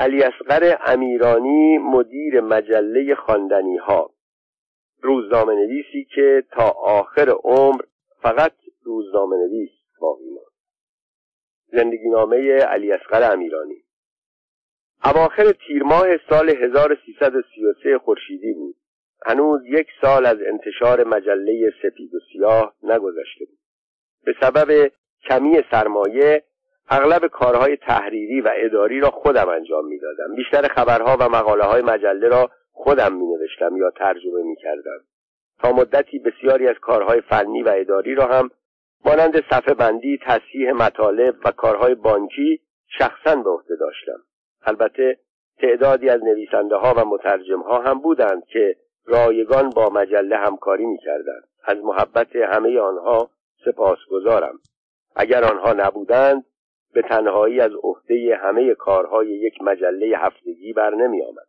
علی اصغر امیرانی مدیر مجله خواندنی ها روزنامه نویسی که تا آخر عمر فقط روزنامه نویس باقی ماند. زندگی نامه علی اصغر امیرانی. اواخر تیر ماه سال 1333 خورشیدی بود. هنوز یک سال از انتشار مجله سپید و سیاه نگذشته بود. به سبب کمی سرمایه اغلب کارهای تحریری و اداری را خودم انجام می‌دادم. بیشتر خبرها و مقاله های مجله را خودم می نوشتم یا ترجمه می کردم تا مدتی بسیاری از کارهای فنی و اداری را هم مانند صفحه بندی تصحیح مطالب و کارهای بانکی شخصا به عهده داشتم. البته تعدادی از نویسنده ها و مترجم ها هم بودند که رایگان با مجله همکاری می کردند. از محبت همه آنها سپاسگزارم. اگر آنها نبودند به تنهایی از عهده همه کارهای یک مجله هفتگی بر نمی آمد.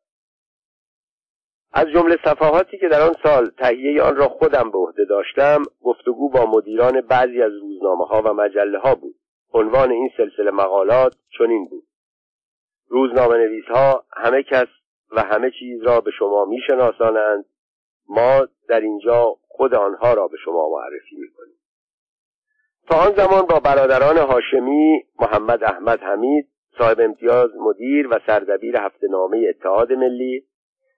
از جمله صفحاتی که در آن سال تهیه آن را خودم به عهده داشتم گفتگو با مدیران بعضی از روزنامه ها و مجله ها بود. عنوان این سلسله مقالات چنین بود. روزنامه نویس ها همه کس و همه چیز را به شما میشناسانند. ما در اینجا خود آنها را به شما معرفی می‌کنیم. تا آن زمان با برادران هاشمی محمد احمد حمید صاحب امتیاز مدیر و سردبیر هفته نامه اتحاد ملی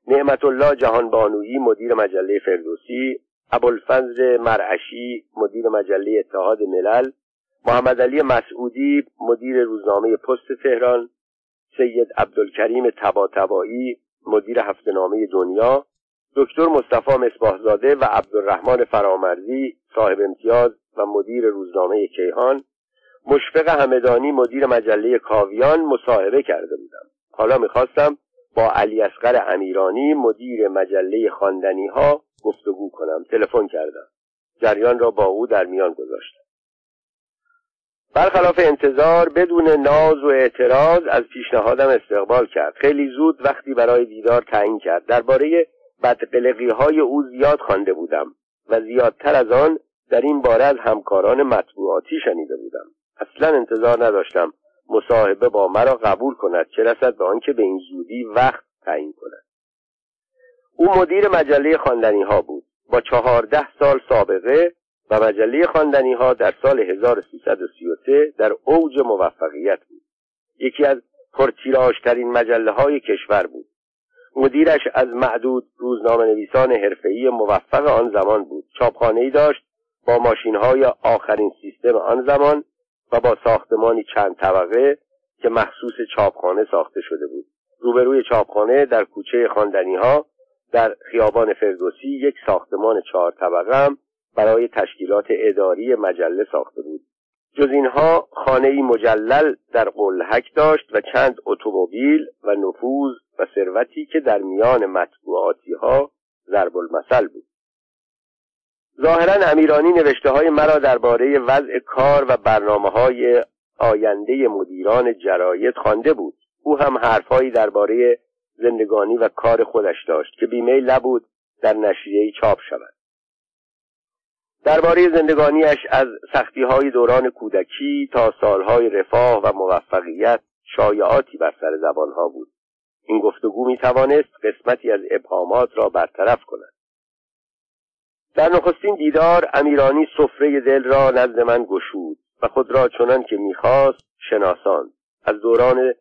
نعمت الله جهانبانویی مدیر مجله فردوسی ابوالفضل مرعشی مدیر مجله اتحاد ملل محمد علی مسعودی مدیر روزنامه پست تهران سید عبدالکریم تباتبایی مدیر هفته نامه دنیا دکتر مصطفی مصباحزاده و عبدالرحمن فرامرزی صاحب امتیاز و مدیر روزنامه کیهان مشفق همدانی مدیر مجله کاویان مصاحبه کرده بودم. حالا می‌خواستم با علی اصغر امیرانی مدیر مجله خواندنی ها گفتگو کنم. تلفن کردم. جریان را با او در میان گذاشتم. برخلاف انتظار بدون ناز و اعتراض از پیشنهادم استقبال کرد. خیلی زود وقتی برای دیدار تعیین کرد. درباره بدقلقی های او زیاد خوانده بودم و زیادتر از آن در این باره از همکاران مطبوعاتی شنیده بودم. اصلا انتظار نداشتم مصاحبه با مرا قبول کند چه رسد به آنکه به این زودی وقت تعیین کند. او مدیر مجله خواندنی ها بود. با چهارده سال سابقه و مجله خواندنی ها در سال 1333 در اوج موفقیت بود. یکی از پرتیراژترین مجله های کشور بود. مدیرش از معدود روزنامه نویسان حرفه‌ای موفق آن زمان بود. چاپخانه داشت با ماشین های آخرین سیستم آن زمان و با ساختمانی چند طبقه که مخصوص چاپخانه ساخته شده بود. روبروی چاپخانه در کوچه خواندنی ها در خیابان فردوسی یک ساختمان چهار طبقه هم برای تشکیلات اداری مجله ساخته بود. جز اینها خانه مجلل در قلحک داشت و چند اتومبیل و نفوذ و ثروتی که در میان مطبوعاتی ها ضرب المثل بود. ظاهرا امیرانی نوشته های مرا درباره وضع کار و برنامه های آینده مدیران جراید خوانده بود. او هم حرفهایی درباره زندگانی و کار خودش داشت که بیمیل نبود در نشریه چاپ شود. درباره زندگانیش از سختی های دوران کودکی تا سالهای رفاه و موفقیت شایعاتی بر سر زبانها بود. این گفتگو می توانست قسمتی از ابهامات را برطرف کند. در نخستین دیدار امیرانی سفره دل را نزد من گشود و خود را چنان که می‌خواست شناسان از دوران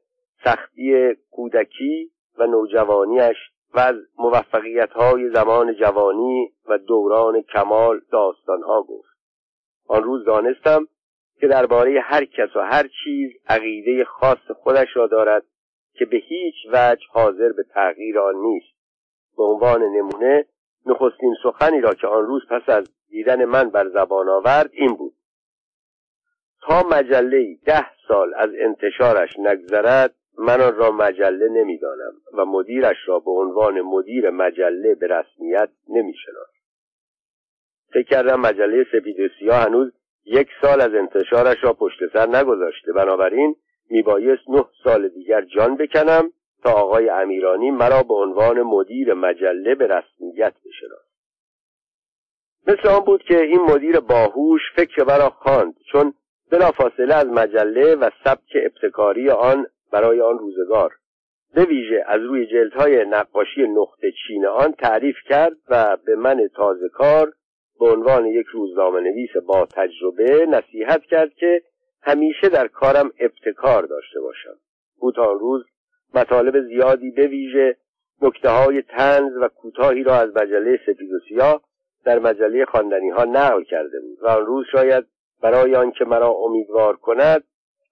سختی کودکی و نوجوانیش و از موفقیت های زمان جوانی و دوران کمال داستانها گفت. آن روز دانستم که درباره هر کس و هر چیز عقیده خاص خودش را دارد که به هیچ وجه حاضر به تغییر آن نیست. به عنوان نمونه نخستین سخنی را که آن روز پس از دیدن من بر زبان آورد این بود. تا مجله ده سال از انتشارش نگذرد من آن را مجله نمی‌دانم و مدیرش را به عنوان مدیر مجله به رسمیت نمی‌شناسم. فکر کردم مجله سپید سیاه هنوز یک سال از انتشارش را پشت سر نگذاشته. بنابراین میبایست نه سال دیگر جان بکنم تا آقای امیرانی مرا به عنوان مدیر مجله به رسمیت بشناسد. مثل آن بود که این مدیر باهوش فکر مرا خواند چون بلافاصله از مجله و سبک ابتکاری آن برای آن روزگار به ویژه از روی جلدهای نقاشی نقطه چین آن تعریف کرد و به من تازه کار به عنوان یک روزنامه نویس با تجربه نصیحت کرد که همیشه در کارم ابتکار داشته باشم. او تا روز مطالب زیادی به ویژه نکته های تنز و کوتاهی را از مجله سپید و سیاه در مجله خواندنی ها نقل کرده بود و آن روز شاید برای آنکه مرا امیدوار کند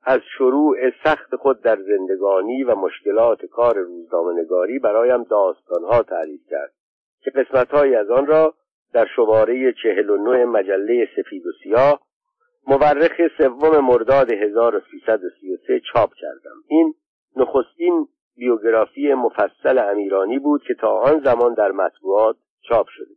از شروع سخت خود در زندگانی و مشکلات کار روزنامه‌نگاری برایم داستانها تعریف کرد که قسمتهایی از آن را در شماره چهل و نوع مجله سفید و سیاه مورخ سوم مرداد 1333 چاپ کردم. این نخستین بیوگرافی مفصل امیرانی بود که تا آن زمان در مطبوعات چاپ شده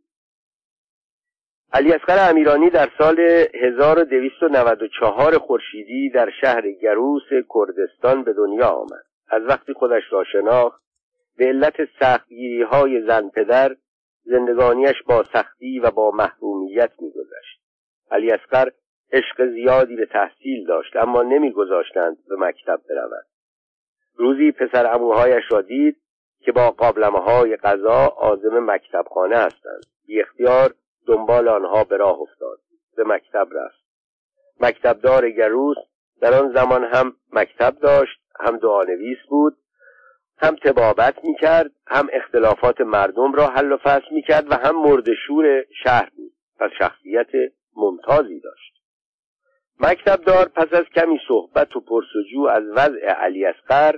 علی اصغر امیرانی در سال 1294 خورشیدی در شهر گروس کردستان به دنیا آمد. از وقتی خودش را شناخت به علت سختگیری های زن پدر زندگانیش با سختی و با محرومیت میگذشت. علی اصغر عشق زیادی به تحصیل داشت اما نمیگذاشتند به مکتب برود روزی پسر اموهایش را دید که با قابلمه های غذا آزم مکتبخانه هستند. بی اختیار دنبال آنها به راه افتاد. به مکتب رفت. مکتبدار گروس در آن زمان هم مکتب داشت هم دعانویس بود هم تبابت می‌کرد هم اختلافات مردم را حل و فصل می‌کرد و هم مردشور شهر بود. پس شخصیت ممتازی داشت. مکتبدار پس از کمی صحبت و پرسجو از وضع علی اصغر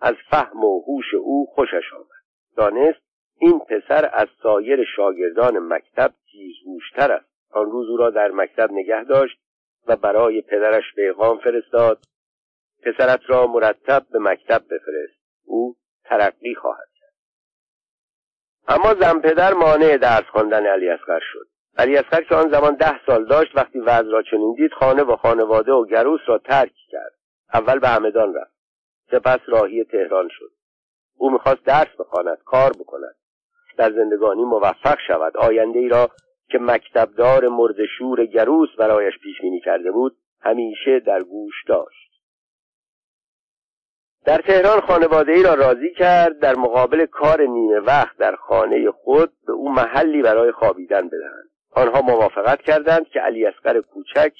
از فهم و هوش او خوشش آمد. دانست این پسر از سایر شاگردان مکتب تیزهوشتر است. آن روز او را در مکتب نگه داشت و برای پدرش پیغام فرستاد پسرت را مرتب به مکتب بفرست. او ترقی خواهد کرد. اما زن پدر مانع درس خواندن علی اصغر شد. علی اصغر که آن زمان ده سال داشت وقتی وضع را چنین دید خانه و خانواده و گروس را ترک کرد. اول به همدان رفت. سپس راهی تهران شد. او می‌خواست درس بخواند کار بکند. در زندگانی موفق شود. آینده ای را که مکتبدار مردشور گروس برایش پیش بینی کرده بود همیشه در گوش داشت. در تهران خانواده ای را راضی کرد در مقابل کار نیمه وقت در خانه خود به او محلی برای خوابیدن بدهند. آنها موافقت کردند که علی اصغر کوچک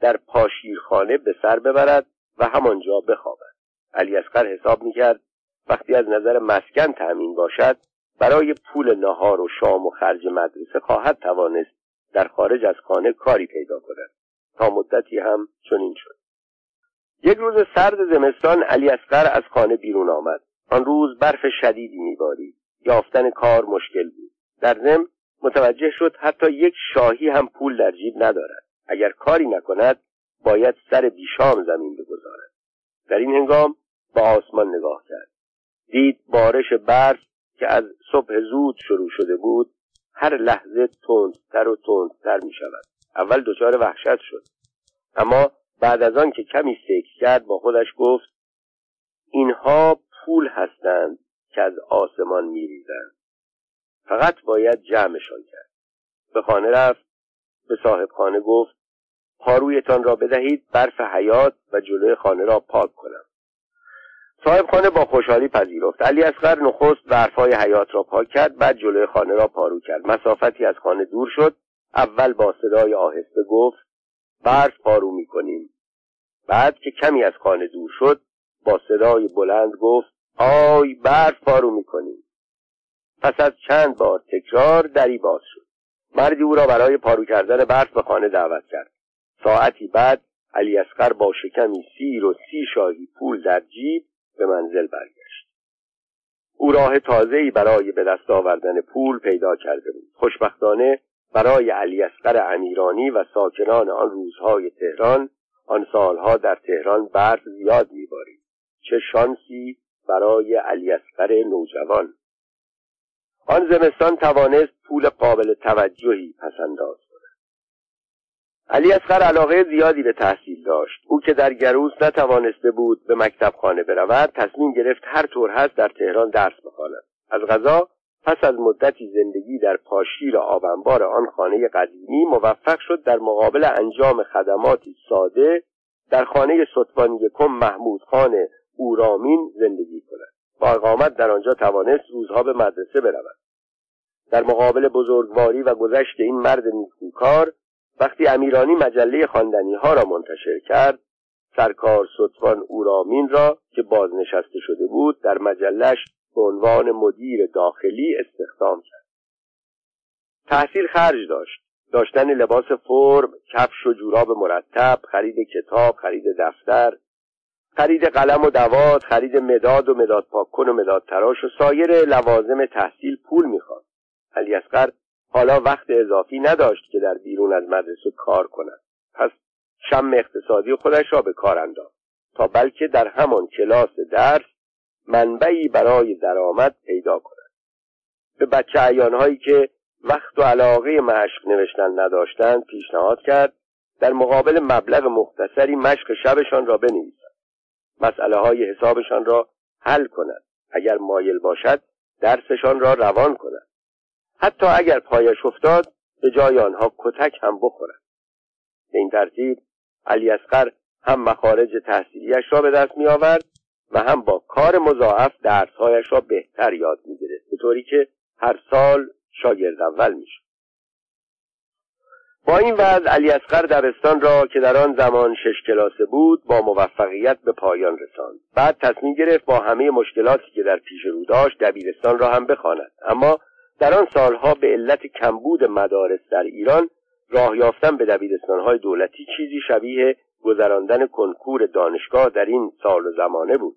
در پاشیرخانه به سر ببرد و همانجا بخوابد. علی اصغر حساب می‌کرد وقتی از نظر مسکن تأمین باشد برای پول نهار و شام و خرج مدرسه خواهد توانست در خارج از خانه کاری پیدا کند. تا مدتی هم چنین شد. یک روز سرد زمستان علی اصغر از خانه بیرون آمد. آن روز برف شدیدی میبارید. یافتن کار مشکل بود. در ضمن متوجه شد حتی یک شاهی هم پول در جیب ندارد. اگر کاری نکند باید سر بیشام زمین بگذارد. در این هنگام به آسمان نگاه کرد. دید بارش برف که از صبح زود شروع شده بود هر لحظه تندتر و تندتر می شود اول دچار وحشت شد. اما بعد از آن که کمی فکر کرد با خودش گفت اینها پول هستند که از آسمان می ریزند فقط باید جمعشان کرد. به خانه رفت به صاحب خانه گفت پارویتان را بدهید برف حیات و جلوی خانه را پاک کنم. صاحب خانه با خوشحالی پذیرفت. علی اصغر نخست برفای حیات را پاک کرد بعد جلوی خانه را پارو کرد. مسافتی از خانه دور شد. اول با صدای آهسته گفت برف پارو می‌کنیم بعد که کمی از خانه دور شد با صدای بلند گفت آی برف پارو می‌کنیم پس از چند بار تکرار دری باز شد. مردی او را برای پارو کردن برف به خانه دعوت کرد. ساعتی بعد علی اصغر با شکمی سیر و سی شاهی پول در جیب به منزل برگشت. او راه تازه‌ای برای به دست آوردن پول پیدا کرده بود. خوشبختانه برای علی اصغر امیرانی و ساکنان آن روزهای تهران آن سالها در تهران برف زیاد میبارید. چه شانسی برای علی اصغر نوجوان. آن زمستان توانست پول قابل توجهی پسنداز علی اصغر علاقه زیادی به تحصیل داشت. او که در گروس نتوانسته بود به مکتب خانه برود تصمیم گرفت هر طور هست در تهران درس بخواند. از غذا پس از مدتی زندگی در پاشیر آبنبار آن خانه قدیمی موفق شد در مقابل انجام خدماتی ساده در خانه ستوان یکم محمود خان اورامین زندگی کند. با اقامت در آنجا توانست روزها به مدرسه برود. در مقابل بزرگواری و گذشت این مرد نیکوکار وقتی امیرانی مجله خواندنی ها را منتشر کرد سرکار ستوان اورامین را که بازنشسته شده بود در مجلش به عنوان مدیر داخلی استخدام کرد. تحصیل خرج داشت. داشتن لباس فرم کفش و جوراب مرتب خرید کتاب خرید دفتر خرید قلم و دوات خرید مداد و مداد پاکن و مداد تراش و سایر لوازم تحصیل پول می‌خواد علی اصغر حالا وقت اضافی نداشت که در بیرون از مدرسه کار کند. پس شم اقتصادی خودش را به کار انداخت. تا بلکه در همان کلاس درس منبعی برای درآمد پیدا کند. به بچه عیانهایی که وقت و علاقه مشق نوشتن نداشتند پیشنهاد کرد در مقابل مبلغ مختصری مشق شبشان را بنویسند. مسئله های حسابشان را حل کنند اگر مایل باشد درسشان را روان کند. حتی اگر پایش افتاد به جای آنها کتک هم بخورد. به این ترتیب علی اصغر هم مخارج تحصیلیش را به دست می آورد و هم با کار مضاعف درسهایش را بهتر یاد می گرفت به طوری که هر سال شاگرد اول می شد. با این وضع علی اصغر دبستان را که در آن زمان شش کلاسه بود با موفقیت به پایان رساند. بعد تصمیم گرفت با همه مشکلاتی که در پیش رو داشت دبیرستان را هم بخواند. اما در آن سالها به علت کمبود مدارس در ایران راه یافتن به دبیرستانهای دولتی چیزی شبیه گذراندن کنکور دانشگاه در این سال و زمانه بود.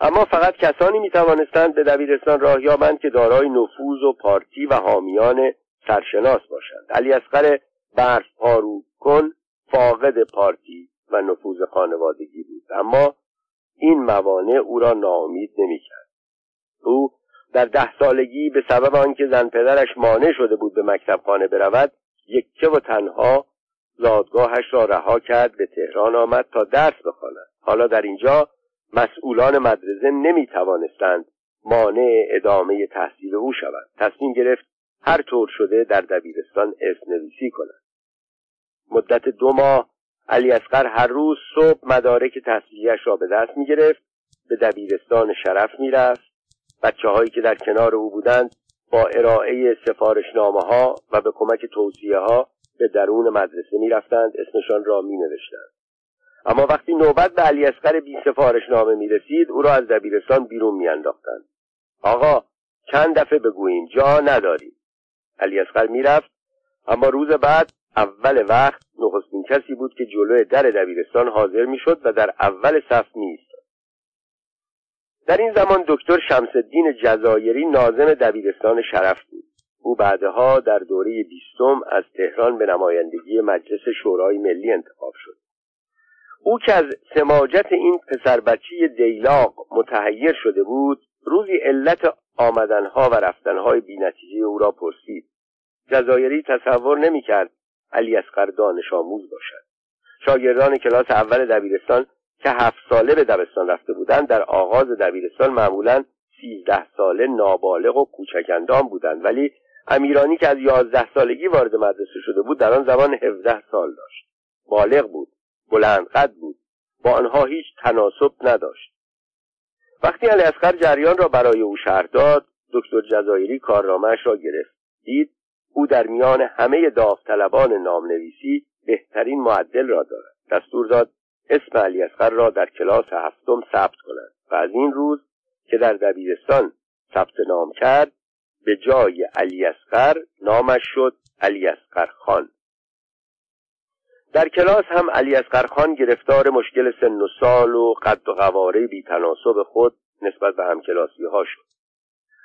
اما فقط کسانی می توانستند به دبیرستان راه یابند که دارای نفوذ و پارتی و حامیان سرشناس باشند. علی اصغر برف پارو کن فاقد پارتی و نفوذ خانوادگی بود. اما این موانع او را ناامید نمی‌کرد. او در ده سالگی به سبب آنکه زن پدرش مانع شده بود به مکتب خانه برود یکه و تنها زادگاهش را رها کرد به تهران آمد تا درس بخواند. حالا در اینجا مسئولان مدرسه نمی توانستند مانع ادامه تحصیل او شوند. تصمیم گرفت هر طور شده در دبیرستان اسم نویسی کند مدت دو ماه علی اسقر هر روز صبح مدارک تحصیلیش را به دست می گرفت به دبیرستان شرف می رفت بچه هایی که در کنار او بودند با ارائه سفارشنامه ها و به کمک توصیه ها به درون مدرسه می رفتند اسمشان را می نوشتند اما وقتی نوبت به علی اصغر بی سفارش نامه می رسید او را از دبیرستان بیرون می انداختند آقا چند دفعه بگوییم جا نداریم. علی اصغر می رفت اما روز بعد اول وقت نخستین کسی بود که جلوی در دبیرستان حاضر می شد و در اول صف می در این زمان دکتر شمسدین جزایری نازم دبیرستان شرف بود. او بعدها در دوره بیستم از تهران به نمایندگی مجلس شورای ملی انتخاب شد. او که از سماجت این پسر بچی دیلاق متحیر شده بود روزی علت آمدنها و رفتنهای بینتیجه او را پرسید. جزایری تصور نمی‌کرد علی اصغر دانش آموز باشد. شاگردان کلاس اول دبیرستان که هفت ساله به دبستان رفته بودند در آغاز دبیرستان معمولا سیزده ساله نابالغ و کوچکندان بودند. ولی امیرانی که از یازده سالگی وارد مدرسه شده بود در آن زمان هفده سال داشت. بالغ بود بلند قد بود. با آنها هیچ تناسب نداشت. وقتی علی اسخر جریان را برای او شهر داد دکتر جزایری کارنامهاش را گرفت. دید او در میان همه داوطلبان نامنویسی بهترین معدل را دارد. دستور داد اسم علی اصغر را در کلاس هفتم ثبت کنند و از این روز که در دبیرستان ثبت نام کرد به جای علی اصغر نامش شد علی اصغر خان. در کلاس هم علی اصغر خان گرفتار مشکل سن و سال و قد و قواره بیتناسب خود نسبت به همکلاسی ها شد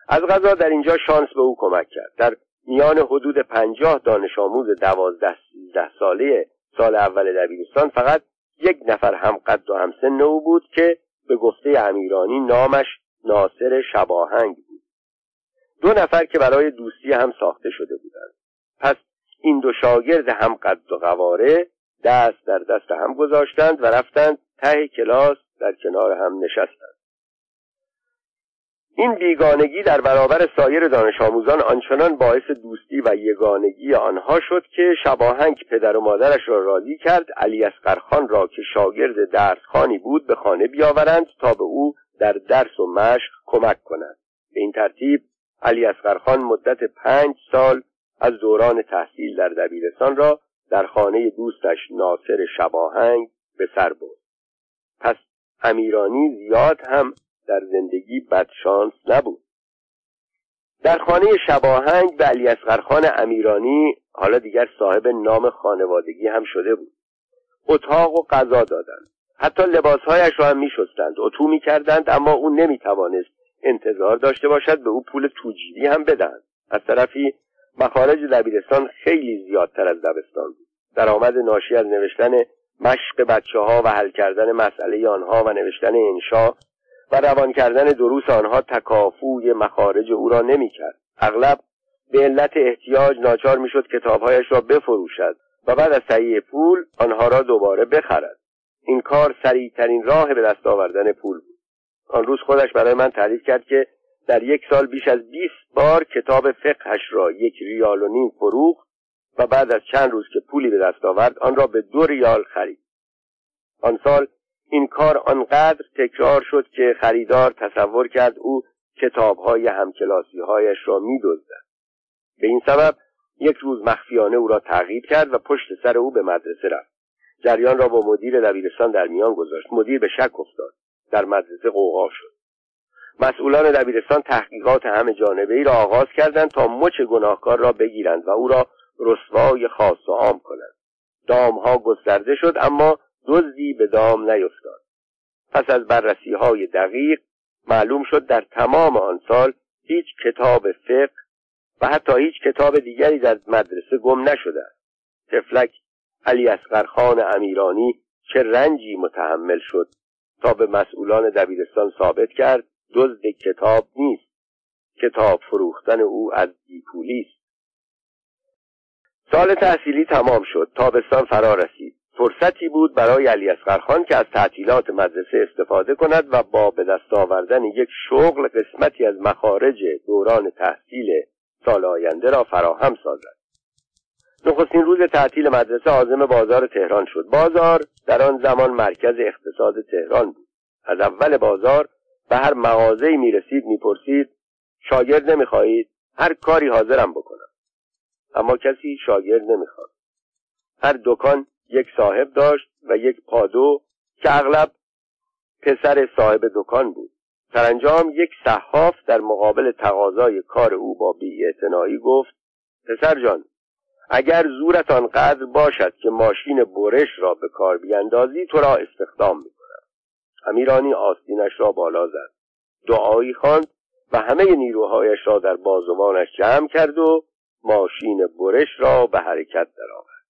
از غذا در اینجا شانس به او کمک کرد. در میان حدود پنجاه دانش آموز دوازده سیزده ساله سال اول دبیرستان فقط یک نفر هم قد و هم سن او بود که به گفته امیرانی نامش ناصر شباهنگ بود. دو نفر که برای دوستی هم ساخته شده بودند. پس این دو شاگرد هم قد و قواره دست در دست هم گذاشتند و رفتند ته کلاس در کنار هم نشستند. این بیگانگی در برابر سایر دانش آموزان آنچنان باعث دوستی و یگانگی آنها شد که شباهنگ پدر و مادرش را راضی کرد. علی اصغر خان را که شاگرد درسخانی بود به خانه بیاورند تا به او در درس و مشق کمک کند به این ترتیب علی خان مدت پنج سال از دوران تحصیل در دبیرستان را در خانه دوستش ناصر شباهنگ به سر برد. پس امیرانی زیاد هم در زندگی بدشانس نبود. در خانه شباهنگ به علی خان امیرانی حالا دیگر صاحب نام خانوادگی هم شده بود. اتاق و غذا دادند. حتی لباسهایش را هم میشستند. اتو می‌کردند اما او نمی‌توانست انتظار داشته باشد به او پول توجیری هم بدهند از طرفی مخارج دبیرستان خیلی زیادتر از دبستان بود. درآمد ناشی از نوشتن مشق بچه ها و حل کردن مسئله آنها و نوشتن انشا و روان کردن دروس آنها تکافوی مخارج او را نمی‌کرد. اغلب به علت احتیاج ناچار می‌شد کتابهایش را بفروشد و بعد از تهیه پول آنها را دوباره بخرد. این کار سریعترین راه به دست آوردن پول بود. آن روز خودش برای من تعریف کرد که در یک سال بیش از 20 بار کتاب فقهش را یک ریال و نیم فروخت و بعد از چند روز که پولی به دست آورد آن را به دو ریال خرید. آن سال این کار آنقدر تکرار شد که خریدار تصور کرد او کتابهای همکلاسی هایش را میدزدد. به این سبب یک روز مخفیانه او را تعقیب کرد و پشت سر او به مدرسه رفت. جریان را با مدیر دبیرستان در میان گذاشت. مدیر به شک افتاد. در مدرسه قوقا شد. مسئولان دبیرستان تحقیقات همه جانبه ای را آغاز کردند تا مچ گناهکار را بگیرند و او را رسوای خاص و عام کنند. دامها گسترده شد اما دزدی به دام نیفتاد. پس از بررسی های دقیق معلوم شد در تمام آن سال هیچ کتاب فقه و حتی هیچ کتاب دیگری در مدرسه گم نشده. است تفلک علی خان امیرانی چه رنجی متحمل شد تا به مسئولان دبیرستان ثابت کرد دزد کتاب نیست. کتاب فروختن او از بیپولی است سال تحصیلی تمام شد. تابستان فرا رسید. فرصتی بود برای علی خان که از تعطیلات مدرسه استفاده کند و با به دست آوردن یک شغل قسمتی از مخارج دوران تحصیل سال آینده را فراهم سازد. نخستین روز تعطیل مدرسه عازم بازار تهران شد. بازار در آن زمان مرکز اقتصاد تهران بود. از اول بازار به هر مغازه‌ای می‌رسید می‌پرسید شاگرد نمی‌خواهید؟ هر کاری حاضرم بکنم. اما کسی شاگرد نمی‌خواد. هر دکان یک صاحب داشت و یک پادو که اغلب پسر صاحب دکان بود. سرانجام یک صحاف در مقابل تقاضای کار او با بیاعتنایی گفت پسر جان اگر زورت آنقدر باشد که ماشین برش را به کار بیاندازی تو را استخدام می‌کنم. امیرانی آستینش را بالا زد. دعایی خواند و همه نیروهایش را در بازوانش جمع کرد و ماشین برش را به حرکت درآورد.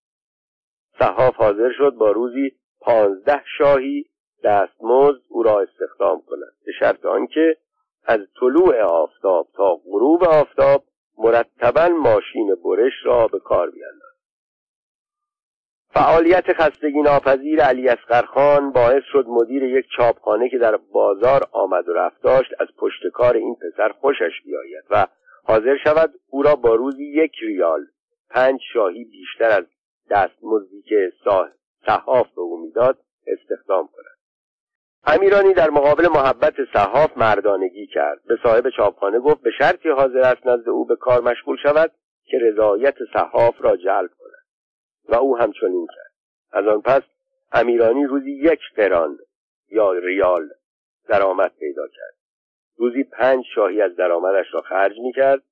صحاف حاضر شد با روزی پانزده شاهی دستمزد او را استخدام کند به شرط آنکه از طلوع آفتاب تا غروب آفتاب مرتبا ماشین برش را به کار بیاندازد. فعالیت خستگی ناپذیر علی خان باعث شد مدیر یک چاپخانه که در بازار آمد و رفت داشت از پشت کار این پسر خوشش بیاید و حاضر شود او را با روزی یک ریال پنج شاهی بیشتر از دستمزدی که صحاف به او می‌داد استخدام کند. امیرانی در مقابل محبت صحاف مردانگی کرد. به صاحب چاپخانه گفت به شرطی حاضر است نزد او به کار مشغول شود که رضایت صحاف را جلب کند. و او همچنین کرد. از آن پس امیرانی روزی یک قران یا ریال درآمد پیدا کرد. روزی پنج شاهی از درآمدش را خرج می کرد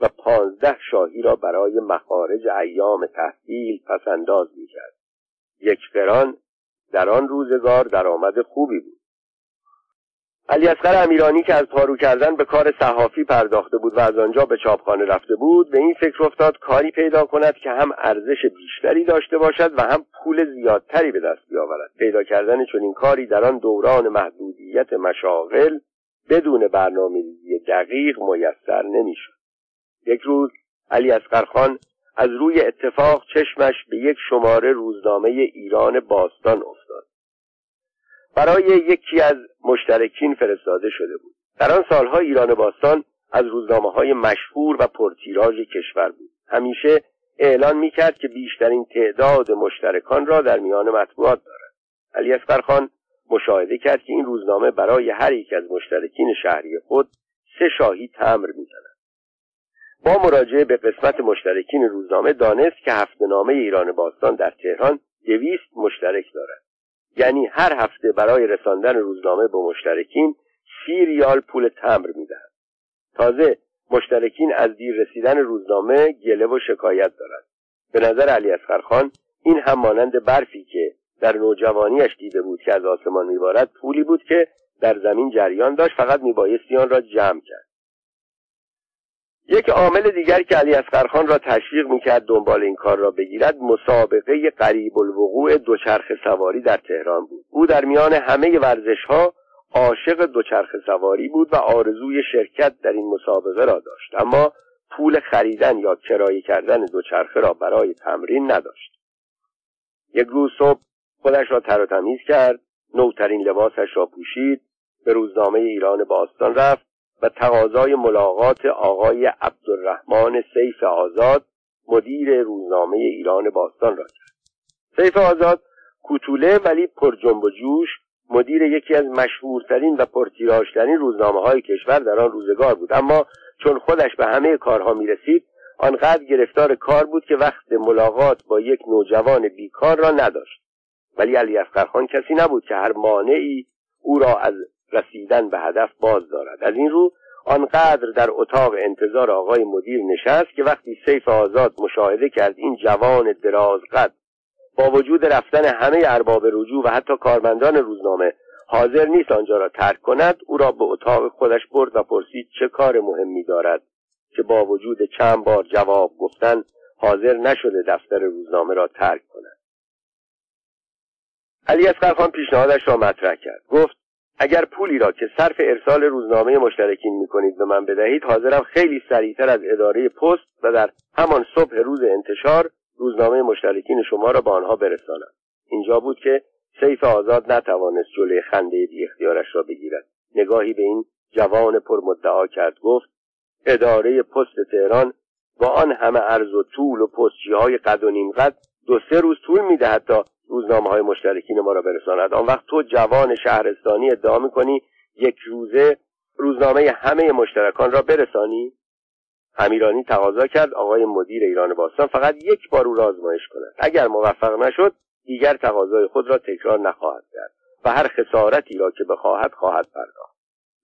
و پانزده شاهی را برای مخارج ایام تحصیل پسنداز می کرد یک قران در آن روزگار درآمد خوبی بود. علی اصغر امیرانی که از پارو کردن به کار صحافی پرداخته بود و از آنجا به چاپخانه رفته بود به این فکر افتاد کاری پیدا کند که هم ارزش بیشتری داشته باشد و هم پول زیادتری به دست بیاورد. پیدا کردن چنین کاری در آن دوران محدودیت مشاغل بدون برنامه‌ریزی دقیق میسر نمی‌شد. یک روز علی خان از روی اتفاق چشمش به یک شماره روزنامه ایران باستان افتاد. برای یکی از مشترکین فرستاده شده بود. در آن سالها ایران باستان از روزنامه های مشهور و پرتیراژ کشور بود. همیشه اعلان می‌کرد که بیشترین تعداد مشترکان را در میان مطبوعات دارد. علی خان مشاهده کرد که این روزنامه برای هر یک از مشترکین شهری خود سه شاهی تمر می‌زند. با مراجعه به قسمت مشترکین روزنامه دانست که هفته نامه ایران باستان در تهران دویست مشترک دارد. یعنی هر هفته برای رساندن روزنامه به مشترکین سی ریال پول تمر می‌دهد. تازه مشترکین از دیر رسیدن روزنامه گله و شکایت دارند. به نظر علی اصغر این هم مانند برفی که در نوجوانیش دیده بود که از آسمان میبارد پولی بود که در زمین جریان داشت فقط میبایستی آن را جمع کرد. یک عامل دیگر که علی اصغرخان را تشویق می‌کرد دنبال این کار را بگیرد مسابقه قریب الوقوع دوچرخ سواری در تهران بود. او در میان همه ورزش ها عاشق دوچرخ سواری بود و آرزوی شرکت در این مسابقه را داشت. اما پول خریدن یا کرایه کردن دوچرخه را برای تمرین نداشت. یک روز صبح خودش را تر و تمیز کرد نوترین لباسش را پوشید به روزنامه ایران باستان رفت و تقاضای ملاقات آقای عبدالرحمن سیف آزاد مدیر روزنامه ایران باستان را کرد. سیف آزاد کوتوله ولی پر جنب و جوش مدیر یکی از مشهورترین و پرتیراژترین روزنامه های کشور در آن روزگار بود. اما چون خودش به همه کارها می رسید آنقدر گرفتار کار بود که وقت ملاقات با یک نوجوان بیکار را نداشت. ولی علی افقرخان کسی نبود که هر مانعی او را از رسیدن به هدف باز دارد. از این رو آنقدر در اتاق انتظار آقای مدیر نشست که وقتی سیف آزاد مشاهده کرد این جوان درازقد با وجود رفتن همه ارباب رجوع و حتی کارمندان روزنامه حاضر نیست آنجا را ترک کند او را به اتاق خودش برد و پرسید چه کار مهمی دارد که با وجود چند بار جواب گفتن حاضر نشده دفتر روزنامه را ترک کند. علی اصغرخان پیشنهادش را مطرح کرد. گفت اگر پولی را که صرف ارسال روزنامه مشترکین می‌کنید به من بدهید حاضرم خیلی سریعتر از اداره پست و در همان صبح روز انتشار روزنامه مشترکین شما را به آنها برسانم. اینجا بود که سیف آزاد نتوانست جلوی خنده بی اختیارش را بگیرد. نگاهی به این جوان پرمدعا کرد. گفت اداره پست تهران با آن همه عرض و طول و پستچی های قد و نیم قد دو سه روز طول می‌دهد تا روزنامه های مشترکین ما را برساند. آن وقت تو جوان شهرستانی ادعا می‌کنی یک روزه روزنامه همه مشترکان را برسانی؟ امیرانی تقاضا کرد آقای مدیر ایران باستان فقط یک بار او را آزمایش کند. اگر موفق نشد دیگر تقاضای خود را تکرار نخواهد کرد و هر خسارتی را که بخواهد خواهد پرداخت.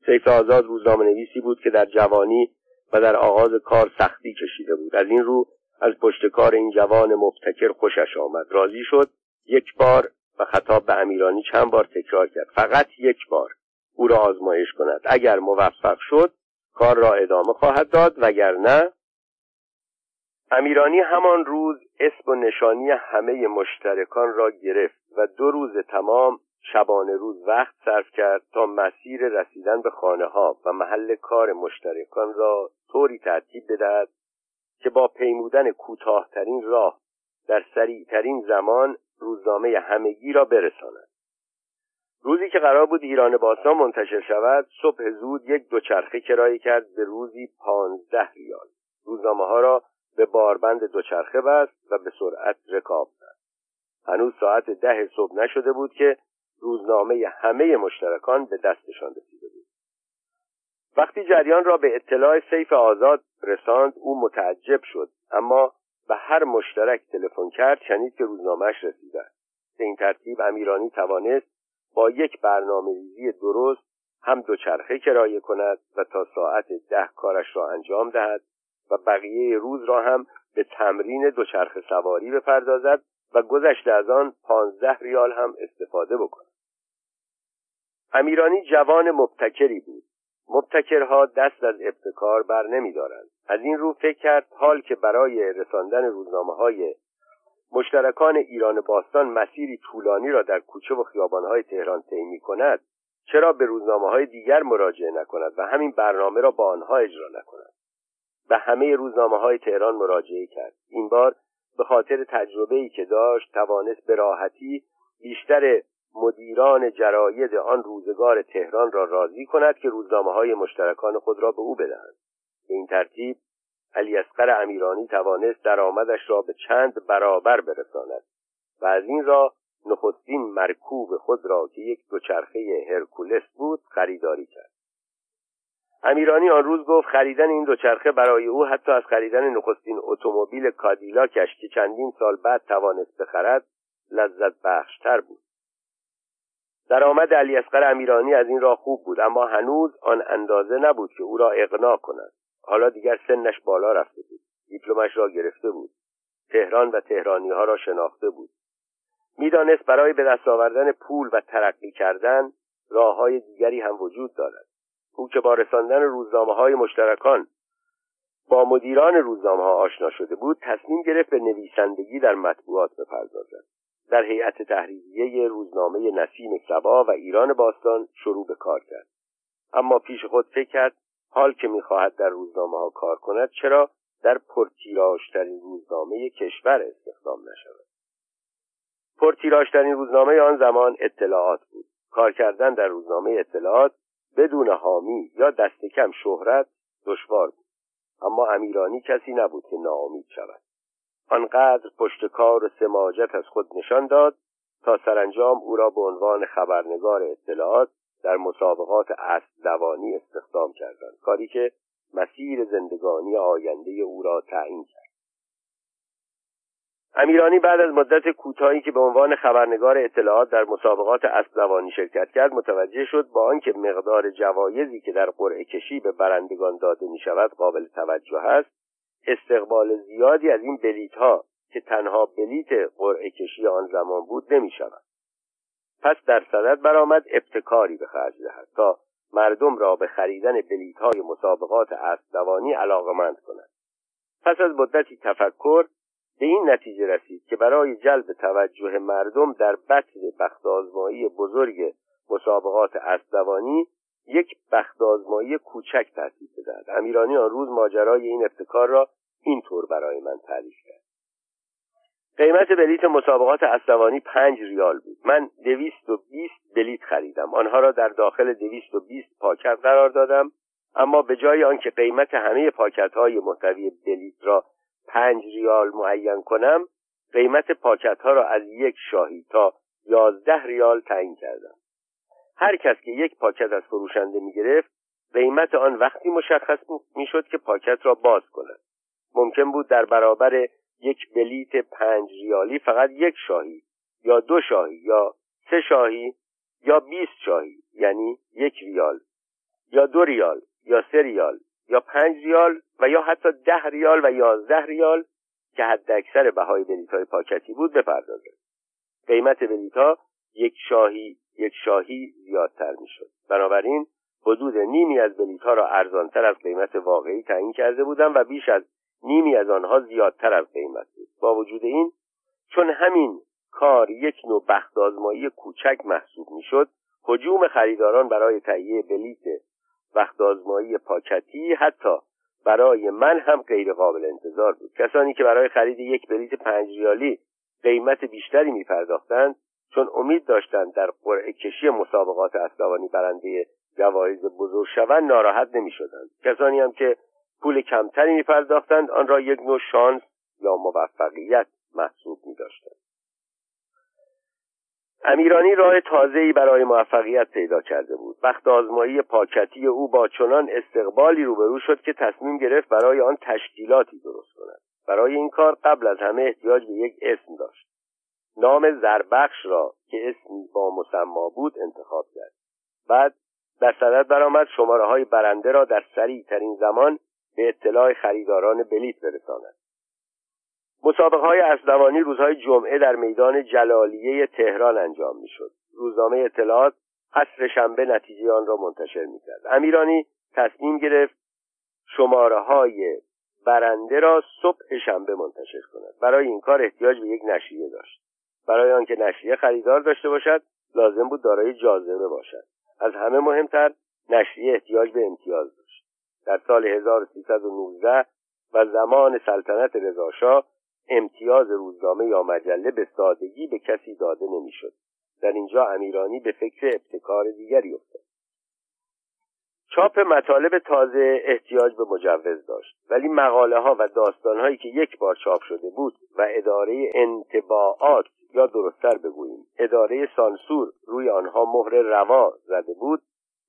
سیف آزاد روزنامه نویسی بود که در جوانی و در آغاز کار سختی کشیده بود. از این رو از پشت کار این جوان مبتکر خوشش آمد. راضی شد یک بار و خطاب به امیرانی چند بار تکرار کرد. فقط یک بار او را آزمایش کند. اگر موفق شد کار را ادامه خواهد داد وگرنه امیرانی همان روز اسم و نشانی همه مشترکان را گرفت و دو روز تمام شبانه روز وقت صرف کرد تا مسیر رسیدن به خانه ها و محل کار مشترکان را طوری ترتیب بدهد که با پیمودن کوتاهترین راه در سریعترین زمان روزنامه همگی را برساند. روزی که قرار بود ایران باستان منتشر شود صبح زود یک دوچرخه کرایه کرد به روزی پانزده ریال. روزنامه ها را به باربند دوچرخه بست و به سرعت رکاب زد. هنوز ساعت ده صبح نشده بود که روزنامه همه مشترکان به دستشان رسیده بود. وقتی جریان را به اطلاع سیف آزاد رساند او متعجب شد اما به هر مشترک تلفن کرد شنید که روزنامهش رسیده به این ترتیب امیرانی توانست با یک برنامه ریزی درست هم دوچرخه کرایه کند و تا ساعت ده کارش را انجام دهد و بقیه روز را هم به تمرین دوچرخه سواری بپردازد و گذشته از آن پانزده ریال هم استفاده بکند. امیرانی جوان مبتکری بود. مبتکرها دست از ابتکار بر نمیدارند. از این رو فکر کرد حال که برای رساندن روزنامه های مشترکان ایران باستان مسیری طولانی را در کوچه و خیابانهای تهران طی می کند چرا به روزنامه های دیگر مراجعه نکند و همین برنامه را با آنها اجرا نکند؟ به همه روزنامه های تهران مراجعه کرد. این بار به خاطر تجربه ای که داشت توانست به راحتی بیشتر مدیران جراید آن روزگار تهران را راضی کند که روزنامه های مشترکان خود را به او بدهند. به این ترتیب علی اصغر امیرانی توانست درآمدش را به چند برابر برساند و از این را نخستین مرکوب خود را که یک دوچرخه هرکولس بود خریداری کرد. امیرانی آن روز گفت خریدن این دوچرخه برای او حتی از خریدن نخستین اتومبیل کادیلاکش که چندین سال بعد توانست بخرد لذت بخشتر بود. درآمد علی اصغر امیرانی از این راه خوب بود اما هنوز آن اندازه نبود که او را اقناع کند. حالا دیگر سنش بالا رفته بود. دیپلمش را گرفته بود. تهران و تهرانی ها را شناخته بود. می‌دانست برای به دست آوردن پول و ترقی کردن راه های دیگری هم وجود دارد. او که با رساندن روزنامه های مشترکان با مدیران روزنامه ها آشنا شده بود تصمیم گرفت به نویسندگی در مطبوعات بپردازد. در هیئت تحریریه روزنامه نسیم سبا و ایران باستان شروع به کار کرد. اما پیش خود فکر کرد حال که می‌خواهد در روزنامه ها کار کند چرا در پرتیراژترین روزنامه کشور استخدام نشود. پرتیراژترین روزنامه آن زمان اطلاعات بود. کار کردن در روزنامه اطلاعات بدون حامی یا دست کم شهرت دشوار بود. اما امیرانی کسی نبود که ناامید شود. آنقدر پشت کار و سماجت از خود نشان داد تا سرانجام او را به عنوان خبرنگار اطلاعات در مسابقات اسب دوانی استخدام کردند کاری که مسیر زندگانی آینده او را تعیین کرد. امیرانی بعد از مدت کوتاهی که به عنوان خبرنگار اطلاعات در مسابقات اسب شرکت کرد متوجه شد با آنکه مقدار جوایزی که در قرعه کشی به برندگان داده می شود قابل توجه است استقبال زیادی از این بلیت ها که تنها بلیت قرعه کشی آن زمان بود نمی شود پس در صدد برآمد ابتکاری به خرج دهد تا مردم را به خریدن بلیت های مسابقات اسب دوانی علاقمند کند. پس از مدتی تفکر به این نتیجه رسید که برای جلب توجه مردم در بطن بخت بزرگ مسابقات اسبدوانی یک بخت آزمایی کوچک ترتیب بدهد امیرانی آن روز ماجرای این ابتکار را اینطور برای من تعریف کرد. قیمت بلیت مسابقات اسبدوانی پنج ریال بود. من دویست و بیست بلیت خریدم. آنها را در داخل دویست و بیست پاکت قرار دادم. اما به جای آنکه قیمت همه پاکت های محتوی بلیت را پنج ریال معین کنم قیمت پاکت ها را از یک شاهی تا یازده ریال تعیین کردم. هر کس که یک پاکت از فروشنده می گرفت قیمت آن وقتی مشخص می شد که پاکت را باز کند. ممکن بود در برابر یک بلیت پنج ریالی فقط یک شاهی یا دو شاهی یا سه شاهی یا بیست شاهی یعنی یک ریال یا دو ریال یا سه ریال یا پنج ریال و یا حتی ده ریال و یازده ریال که حد اکثر بهای بلیت های پاکتی بود بپردازد. قیمت بلیت ها یک شاهی یک شاهی زیادتر می‌شد. بنابراین حدود نیمی از بلیت ها را ارزانتر از قیمت واقعی تعیین کرده بودم و بیش از نیمی از آنها زیادتر از قیمت بود. با وجود این چون همین کار یک نوع بخت آزمایی کوچک محسوب می‌شد هجوم خریداران برای تهیه بلیت وقت آزمایی پاکتی حتی برای من هم غیر قابل انتظار بود. کسانی که برای خرید یک بلیت پنج ریالی قیمت بیشتری می پرداختند چون امید داشتند در قرعه کشی مسابقات اسبوانی برنده جوایز بزرگ شوند ناراحت نمی شدند. کسانی هم که پول کمتری می پرداختند آن را یک نوع شانس یا موفقیت محسوب می داشتند. امیرانی راه تازه‌ای برای موفقیت پیدا کرده بود وقت آزمایی پاکتی او با چنان استقبالی روبرو شد که تصمیم گرفت برای آن تشکیلاتی درست کند برای این کار قبل از همه احتیاج به یک اسم داشت نام زربخش را که اسمی با مسما بود انتخاب کرد. بعد در صدد برآمد شماره های برنده را در سریع ترین زمان به اطلاع خریداران بلیت برساند. مسابقه های اسلوانی روزهای جمعه در میدان جلالیه تهران انجام می‌شد. روزنامه اطلاعات عصر شنبه نتیجه آن را منتشر می‌کرد. امیرانی تصمیم گرفت شماره های برنده را صبح شنبه منتشر کند. برای این کار احتیاج به یک نشریه داشت. برای آنکه نشریه خریدار داشته باشد لازم بود دارای جاذبه باشد. از همه مهمتر نشریه احتیاج به امتیاز داشت. در سال 1319 و زمان سلطنت رضاشاه امتیاز روزنامه یا مجله به سادگی به کسی داده نمی‌شد. در اینجا امیرانی به فکر ابتکار دیگری افتاد. چاپ مطالب تازه احتیاج به مجوز داشت. ولی مقاله ها و داستان هایی که یک بار چاپ شده بود و اداره انتباعات یا درستتر بگوییم. اداره سانسور روی آنها مهر روا زده بود.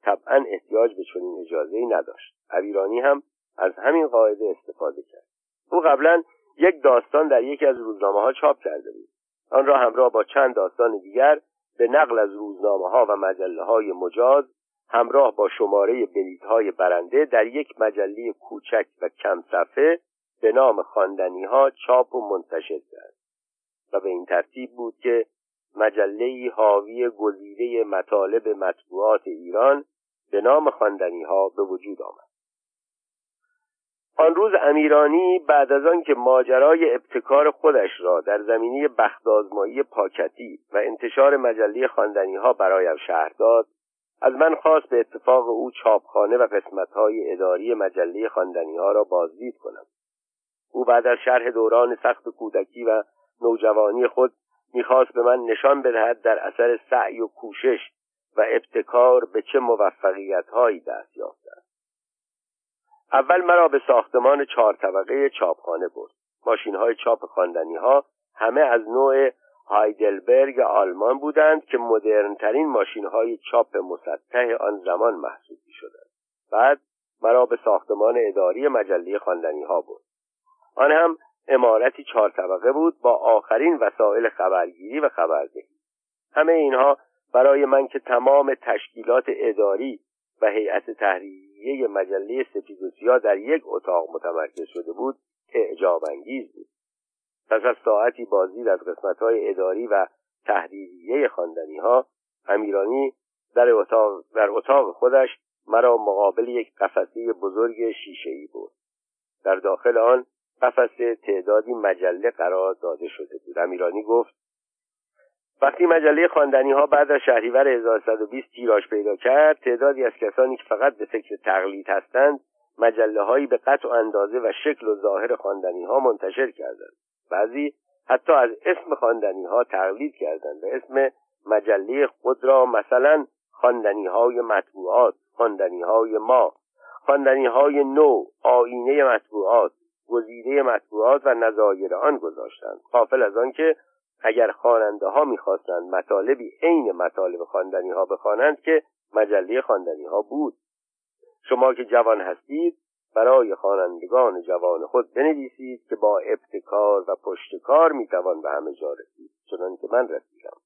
طبعا احتیاج به چنین اجازه ای نداشت. عبیرانی هم از همین قاعده استفاده کرد. او قبلا یک داستان در یکی از روزنامه ها چاپ کرده بود. آن را همراه با چند داستان دیگر به نقل از روزنامه ها و مجله های مجاز همراه با شماره بلیت های برنده در یک مجله کوچک و کم صفحه به نام خواندنی ها چاپ و منتشر کرد. و به این ترتیب بود که مجله حاوی گزیده مطالب مطبوعات ایران به نام خواندنی ها به وجود آمد. آن روز امیرانی بعد از آن که ماجرای ابتکار خودش را در زمینه بختازمایی پاکتی و انتشار مجله خواندنی ها برایم شهر داد از من خواست به اتفاق او چاپخانه و قسمتهای اداری مجله خواندنی ها را بازدید کنم. او بعد از شرح دوران سخت کودکی و نوجوانی خود می‌خواست به من نشان بدهد در اثر سعی و کوشش و ابتکار به چه موفقیت هایی دست یافتم. اول مرا به ساختمان چهار طبقه چاپخانه برد. ماشین های چاپ خواندنی ها همه از نوع هایدلبرگ آلمان بودند که مدرنترین ماشین های چاپ مسطح آن زمان محسوب می شدند بعد مرا به ساختمان اداری مجله خواندنی ها برد. آن هم امارتی چهار طبقه بود با آخرین وسایل خبرگیری و خبردهی همه اینها برای من که تمام تشکیلات اداری و هیئت تحریریه مجله سپید و سیاه در یک اتاق متمرکز شده بود اعجاب انگیز بود. پس از ساعتی بازدید از قسمت های اداری و تحریریه خواندنی ها امیرانی در اتاق, در اتاق خودش مرا مقابل یک قفسه بزرگ شیشه ای بود در داخل آن قفسه تعدادی مجله قرار داده شده بود. امیرانی گفت وقتی مجله خواندنی ها بعد از شهریور 1120 تیراژ پیدا کرد تعدادی از کسانی که فقط به فکر تقلید هستند مجله هایی به قطع و اندازه و شکل و ظاهر خواندنی ها منتشر کردند. بعضی حتی از اسم خواندنی ها تقلید کردند به اسم مجله خود را مثلا خواندنی های مطبوعات خواندنی های ما خواندنی های نو آینه مطبوعات گزیده مطبوعات و نظایر آن گذاشتند. قافل از آنکه اگر خواننده ها می‌خواستند مطالبی عین مطالب خواندنی ها بخوانند که مجله خواندنی ها بود. شما که جوان هستید برای خوانندگان جوان خود بنویسید که با ابتکار و پشتکار می‌توان به همه جا رسید چنان که من رسیدم.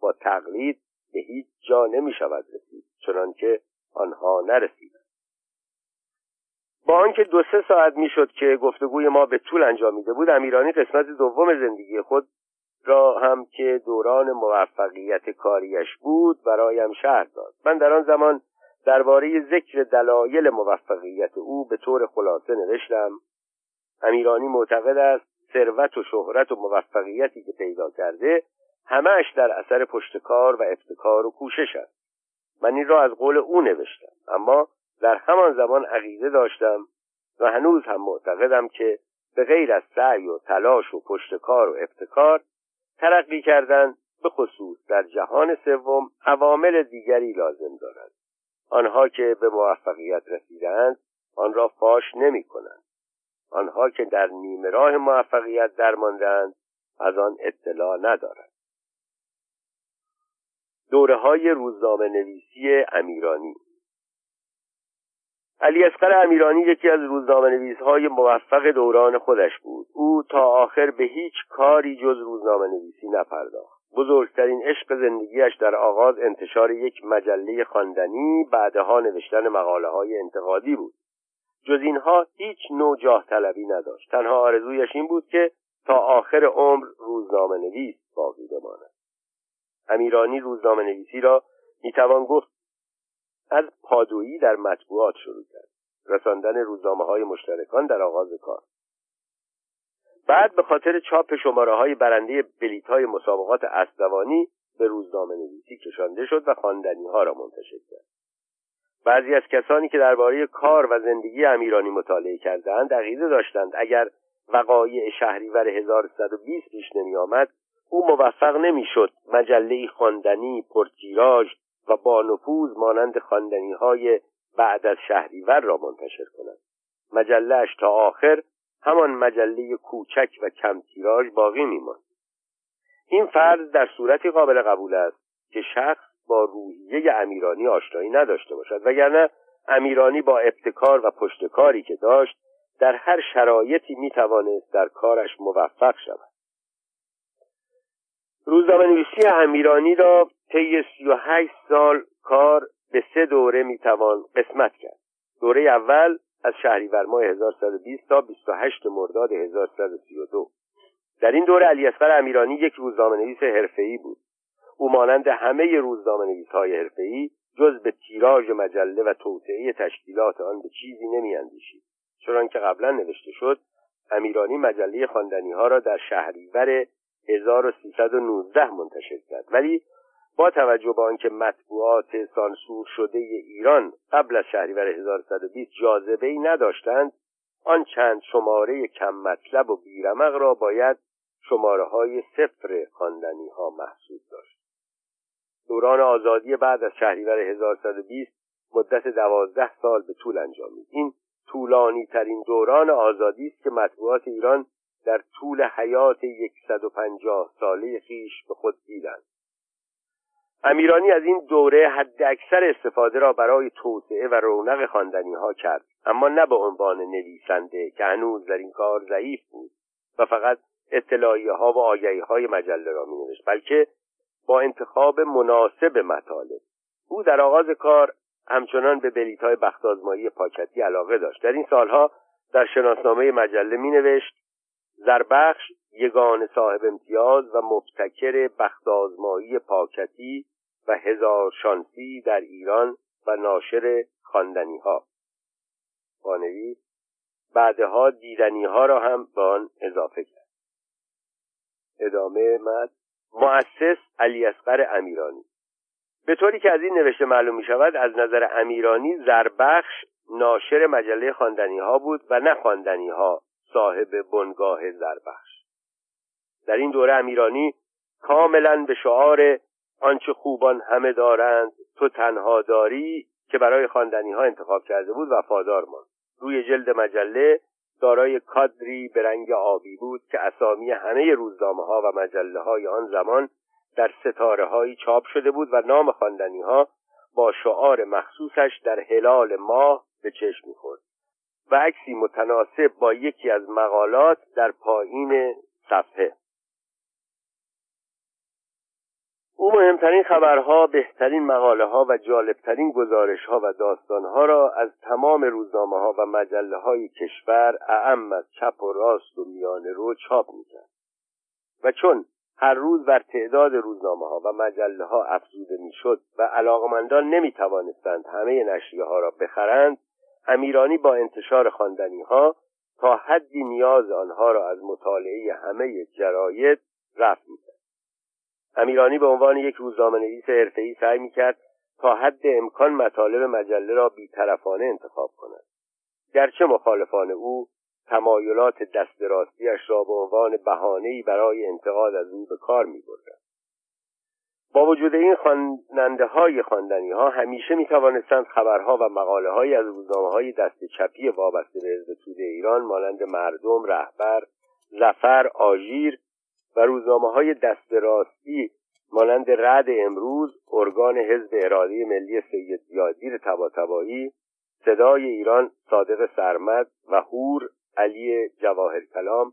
با تقلید به هیچ جا نمی شود رسید چنان که آنها نرسیدند. با آنکه دو سه ساعت می‌شد که گفتگوی ما به طول انجامیده بود امیرانی قسمت دوم زندگی خود را هم که دوران موفقیت کاریش بود برایم شهر داد. من در آن زمان درباره ذکر دلایل موفقیت او به طور خلاصه نوشتم. امیرانی معتقد است ثروت و شهرت و موفقیتی که پیدا کرده همهش در اثر پشتکار و ابتکار و کوشش است. من این را از قول او نوشتم اما در همان زمان عقیده داشتم و هنوز هم معتقدم که به غیر از سعی و تلاش و پشتکار و ابتکار ترقی کردن به خصوص در جهان سوم عوامل دیگری لازم دارند آنها که به موفقیت رسیدند آن را فاش نمی کنند آنها که در نیمه راه موفقیت درماندند از آن اطلاع ندارند دوره های روزنامه نویسی امیرانی علی اسقر امیرانی یکی از روزنامه نویس های موفق دوران خودش بود. او تا آخر به هیچ کاری جز روزنامه نویسی نپرداخت. بزرگترین عشق زندگیش در آغاز انتشار یک مجله خواندنی بعدها نوشتن مقاله های انتقادی بود. جز اینها هیچ نوع جاه طلبی نداشت. تنها آرزویش این بود که تا آخر عمر روزنامه نویس باقی بماند. امیرانی روزنامه نویسی را می‌توان گفت از پادویی در مطبوعات شروع کرد. رساندن روزنامه های مشترکان در آغاز کار. بعد به خاطر چاپ شماره های برنده بلیت های مسابقات اسدوانی به روزنامه نویسی کشانده شد و خواندنی ها را منتشر کرد. بعضی از کسانی که درباره کار و زندگی امیرانی مطالعه کردند عقیده داشتند. اگر وقایع شهریور 1120 پیش نمی آمد او موفق نمی‌شد. مجله خواندنی پرتیراژ و با نفوذ مانند خواندنی های بعد از شهریور را منتشر کند مجلهاش تا آخر همان مجله کوچک و کم تیراژ باقی میماند. این فرض در صورتی قابل قبول است که شخص با روحیه امیرانی آشنایی نداشته باشد وگرنه امیرانی با ابتکار و پشتکاری که داشت در هر شرایطی می‌توانست در کارش موفق شود. روزنامه نویسی امیرانی را طی سی و هشت سال کار به سه دوره می‌توان قسمت کرد. دوره اول از شهریور ماه 1120 تا 28 مرداد 1132 در این دوره علی اصغر امیرانی یک روزنامه نویس حرفه‌ای بود. او مانند همه روزنامه نویس های حرفه‌ای جز به تیراژ مجله و توسعه تشکیلات آن به چیزی نمیاندیشید. چنان که قبلا نوشته شد امیرانی مجله خواندنی ها را در شهریور 1319 منتشر کرد. ولی با توجه به آنکه مطبوعات سانسور شده ایران قبل از شهریور 1120 جاذبه ای نداشتند آن چند شماره کم مطلب و بیرمق را باید شماره های صفر خواندنی ها محسوب داشت. دوران آزادی بعد از شهریور 1120 مدت دوازده سال به طول انجامید. این طولانی ترین دوران آزادی است که مطبوعات ایران در طول حیات 150 ساله خیش به خود دیدند. امیرانی از این دوره حد اکثر استفاده را برای توسعه و رونق خواندنی ها کرد اما نه به عنوان نویسنده که هنوز در این کار ضعیف بود و فقط اطلاعیه ها و آگهی های مجله را می نوشت بلکه با انتخاب مناسب مطالب. او در آغاز کار همچنان به بلیت های بختازمایی پاکتی علاقه داشت. در این سالها در شناسنامه مجله می نوشت زربخش یگان صاحب امتیاز و مبتکر بختازمایی پاکتی و هزار شانسی در ایران و ناشر خواندنی ها بانوی بعدها دیدنی ها را هم به آن اضافه کرد. ادامه مد مؤسس علی اصغر امیرانی. به طوری که از این نوشته معلوم می شود از نظر امیرانی زربخش ناشر مجله خواندنی ها بود و نه خواندنی ها صاحب بنگاه زربخش. در این دوره امیرانی کاملا به شعار آنچه خوبان همه دارند تو تنها داری که برای خواندنی ها انتخاب کرده بود وفادار ماند. روی جلد مجله دارای کادری به رنگ آبی بود که اسامی همه روزنامه ها و مجله های آن زمان در ستاره هایی چاپ شده بود و نام خواندنی ها با شعار مخصوصش در هلال ماه به چشم می‌خورد. و عکسی متناسب با یکی از مقالات در پایین صفحه. او مهمترین خبرها بهترین مقاله ها و جالبترین گزارش ها و داستان ها را از تمام روزنامه ها و مجله های کشور اعم از چپ و راست و میانه رو چاپ می‌کرد. و چون هر روز بر تعداد روزنامه ها و مجله ها افزوده می‌شد و علاقمندان نمی توانستند همه نشریه ها را بخرند امیرانی با انتشار خواندنی ها تا حدی نیاز آنها را از مطالعه همه جراید رفع می‌کرد. امیرانی به عنوان یک روزنامه نویس حرفهای سعی می‌کرد تا حد امکان مطالب مجله را بیطرفانه انتخاب کند. گرچه مخالفان او تمایلات دست راستیش را به عنوان بهانه‌ای برای انتقاد از او به کار میبردند. با وجود این خواننده های خواندنی ها همیشه می توانستند خبرها و مقاله های از روزنامه های دست چپی وابسته به حزب توده ایران مانند مردم رهبر زفر آژیر و روزنامه های دست راستی مانند رد امروز ارگان حزب اراده ملی سید یادیر تباتبایی صدای ایران صادق سرمد و هور علی جواهر کلام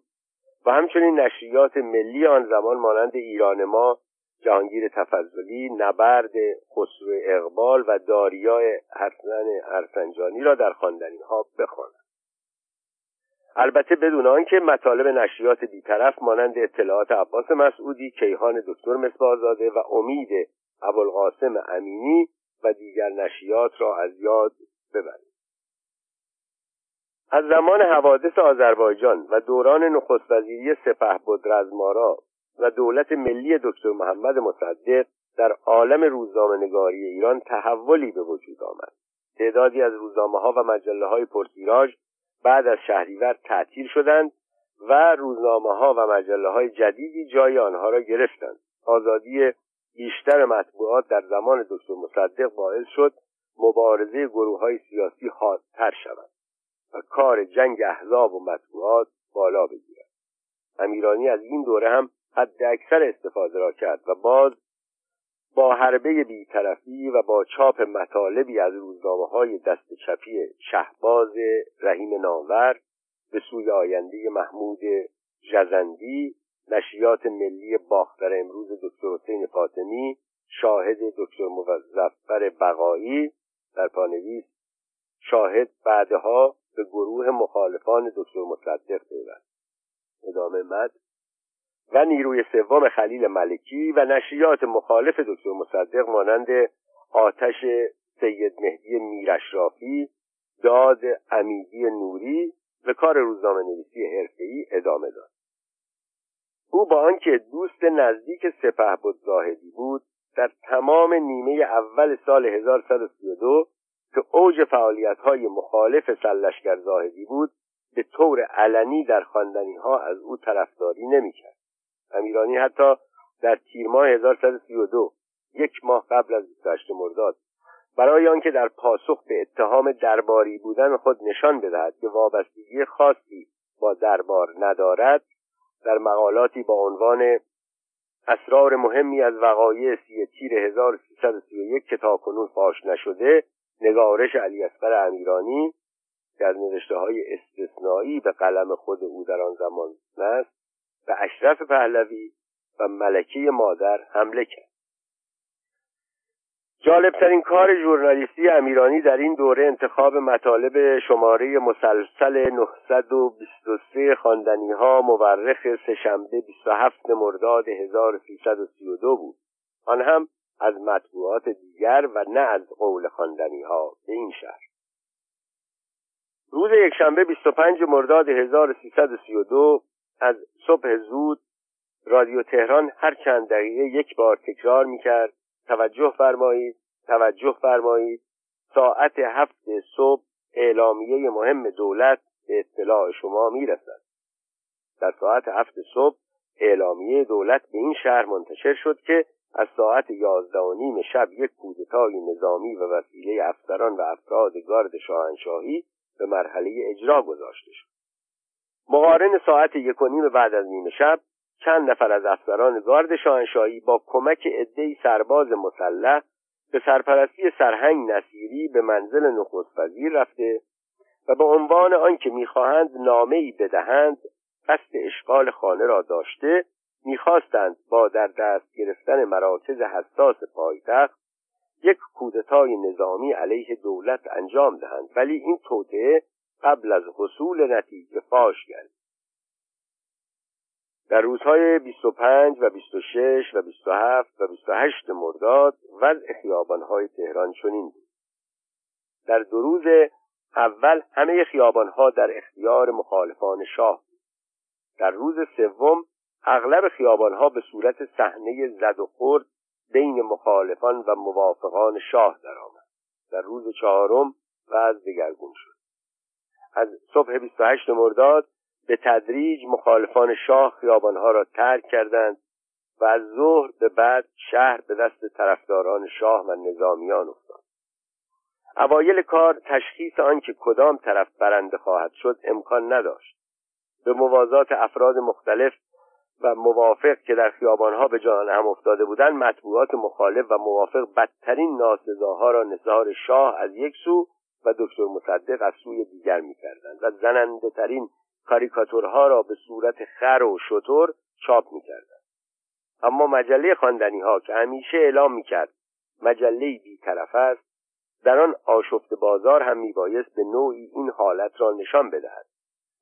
و همچنین نشریات ملی آن زمان مانند ایران ما جهانگیر تفضلی نبرد خسرو اقبال و داریای حسن ارسنجانی را در خواندنی ها بخوانند البته بدون آنکه مطالب نشریات بیطرف مانند اطلاعات عباس مسعودی کیهان دکتر مصباحزاده و امید ابوالقاسم امینی و دیگر نشریات را از یاد ببرید از زمان حوادث آذربایجان و دوران نخست وزیری سپه رزمارا و دولت ملی دکتر محمد مصدق در عالم روزنامه نگاری ایران تحولی به وجود آمد. تعدادی از روزنامه ها و مجله های پرتیراژ بعد از شهریور تعطیل شدند و روزنامه ها و مجله های جدیدی جای آنها را گرفتند. آزادی بیشتر مطبوعات در زمان دکتر مصدق باعث شد مبارزه گروه های سیاسی حادتر شود و کار جنگ احزاب و مطبوعات بالا بگیرد. امیرانی از این دوره هم حد اکثر استفاده را کرد و باز با حربه بیطرفی و با چاپ مطالبی از روزنامه های دست چپی شهباز رحیم نامور به سوی آینده محمود جزندی نشریات ملی باختر امروز دکتر حسین فاطمی شاهد دکتر مظفر بقایی در پانویس شاهد بعدها به گروه مخالفان دکتر مصدق پیوست. ادامه مد و نیروی سوم خلیل ملکی و نشریات مخالف دکتر مصدق مانند آتش سید مهدی میرشرافی داد امیدی نوری به کار روزنامه نویسی حرفه‌ای ادامه داد او با آنکه دوست نزدیک سپه بود زاهدی بود در تمام نیمه اول سال 1132 که اوج فعالیت های مخالف سلشگر زاهدی بود به طور علنی در خواندنی ها از او طرفداری نمی‌کرد. امیرانی حتی در تیر ماه 1132 یک ماه قبل از 28 مرداد برای آنکه در پاسخ به اتهام درباری بودن خود نشان بدهد که وابستگی خاصی با دربار ندارد در مقالاتی با عنوان اسرار مهمی از وقایع سی تیر 1331 که تاکنون فاش نشده نگارش علی اصغر امیرانی از نوشته های استثنایی به قلم خود او در آن زمان است. به اشرف پهلوی و ملکه مادر حمله کرد. جالبترین کار ژورنالیستی امیرانی در این دوره انتخاب مطالب شماره مسلسل 923 خواندنی ها مورخ سهشنبه 27 مرداد 1332 بود. آن هم از مطبوعات دیگر و نه از قول خواندنی ها به این شهر. روز یکشنبه 25 مرداد 1332 از صبح زود رادیو تهران هر چند دقیقه یک بار تکرار می کرد توجه فرمایید توجه فرمایید. ساعت هفت صبح اعلامیه مهم دولت به اطلاع شما می‌رسد. در ساعت هفت صبح اعلامیه دولت به این شهر منتشر شد که از ساعت یازده و نیم شب یک کودتای نظامی و وسیله افسران و افراد گارد شاهنشاهی به مرحله اجرا گذاشته شد. مقارن ساعت یک و نیم بعد از نیمه شب چند نفر از افسران گارد شاهنشاهی با کمک عدهای سرباز مسلح به سرپرستی سرهنگ نصیری به منزل نخست وزیر رفته و به عنوان آنکه می‌خواهند نامهای بدهند قصد اشغال خانه را داشته می‌خواستند با در دست گرفتن مراکز حساس پایتخت یک کودتای نظامی علیه دولت انجام دهند. ولی این توطعه قبل از حصول نتیجه فاش گردید در روزهای 25 و 26 و 27 و 28 مرداد وضع خیابانهای تهران چنین بود. در دو روز اول همه خیابانها در اختیار مخالفان شاه بود. در روز سوم اغلب خیابانها به صورت صحنه زد و خورد بین مخالفان و موافقان شاه درآمد. در روز چهارم وضع دگرگون شد. از صبح 28 مرداد به تدریج مخالفان شاه خیابانها را ترک کردند و از ظهر به بعد شهر به دست طرفداران شاه و نظامیان افتاد. اوایل کار تشخیص آنکه کدام طرف برنده خواهد شد امکان نداشت. به موازات افراد مختلف و موافق که در خیابانها به جان هم افتاده بودند مطبوعات مخالف و موافق بدترین ناسزاها را نثار شاه از یک سو و دکتر مصدق از سوی دیگر می‌کردند و زننده ترین کاریکاتورها را به صورت خر و شطور چاپ می‌کردند. اما مجله خواندنی ها که همیشه اعلام می‌کرد مجله بیطرف است در آن آشفت بازار هم میبایست به نوعی این حالت را نشان بدهد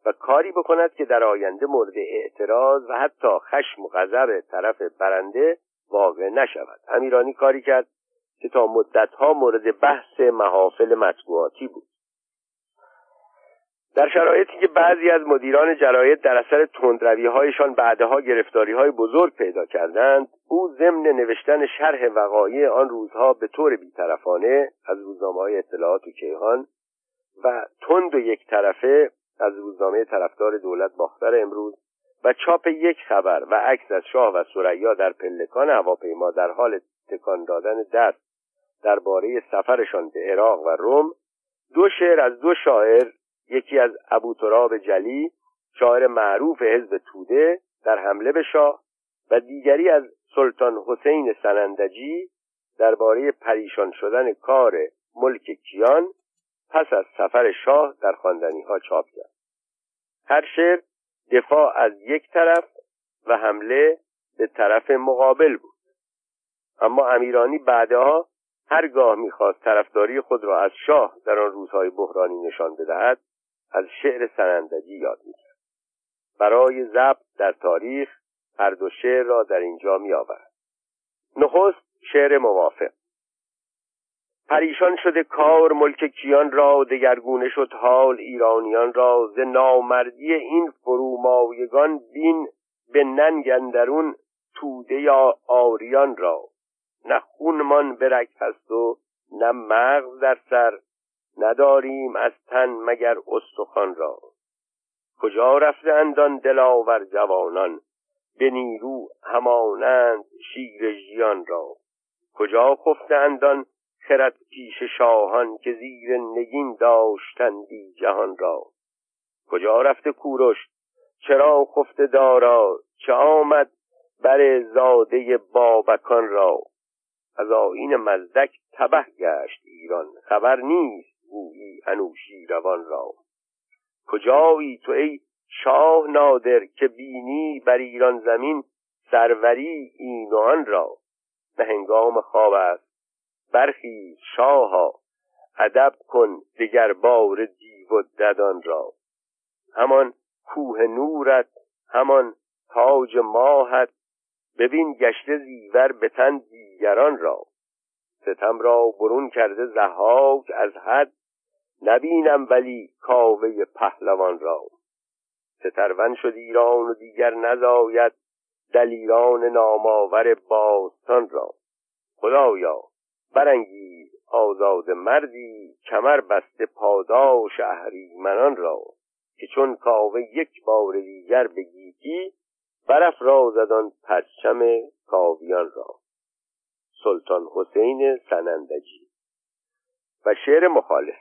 و کاری بکند که در آینده مورد اعتراض و حتی خشم و غضب طرف برنده واقع نشود. امیرانی کاری کرد که تا مدتها مورد بحث محافل مطبوعاتی بود. در شرایطی که بعضی از مدیران جراید در اثر تندروی هایشان بعدها گرفتاری های بزرگ پیدا کردند او ضمن نوشتن شرح وقایع آن روزها به طور بیطرفانه از روزنامه های اطلاعات و کیهان و تند و یک طرفه از روزنامه طرفدار دولت باختر امروز و چاپ یک خبر و عکس از شاه و سریا در پلکان هواپیما در حال تکان دادن دست درباره سفرشان به عراق و روم دو شعر از دو شاعر یکی از ابو تراب جلی شاعر معروف حزب توده در حمله به شاه و دیگری از سلطان حسین سنندجی درباره پریشان شدن کار ملک کیان پس از سفر شاه در خواندنی ها چاپ کرد. هر شعر دفاع از یک طرف و حمله به طرف مقابل بود. اما امیرانی بعدها هرگاه می‌خواست طرفداری خود را از شاه در آن روزهای بحرانی نشان بدهد از شعر سنندجی یاد می‌کرد برای ضبط در تاریخ هر دو شعر را در اینجا میآورد. نخست شعر موافق. پریشان شده کار ملک کیان را دگرگونه شد حال ایرانیان را. ز نامردی این فرومایگان بین به ننگ اندرون توده یا آریان را. نه خونمان برک هست و نه مغز در سر. نداریم از تن مگر استخوان را. کجا رفته اندان دلاور جوانان؟ به نیرو همانند شیر ژیان را. کجا خفته اندان خرد پیش شاهان که زیر نگین داشتندی جهان را؟ کجا رفته کوروش؟ چرا خفته دارا؟ چه آمد بر زاده بابکان را؟ از آین مزدک تبه گشت ایران. خبر نیست گویی انوشی روان را. کجایی تو ای شاه نادر که بینی بر ایران زمین سروری این و آن را؟ به هنگام خواب است برخیز شاها. ادب کن دگر بار دیو و ددان را. همان کوه نورت همان تاج ماهت ببین گشته زیور به تن دیگران را. ستم را برون کرده زهاک از حد. نبینم ولی کاوه پهلوان را. سترون شد ایران و دیگر نزاید دلیران نامآور باستان را. خدایا برانگیز آزاد مردی کمر بسته پاداش اهریمنان را که چون کاوه یک بار دیگر به گیتی برافرازد آن پرچم کاویان را. سلطان حسین سنندجی. و شعر مخالف.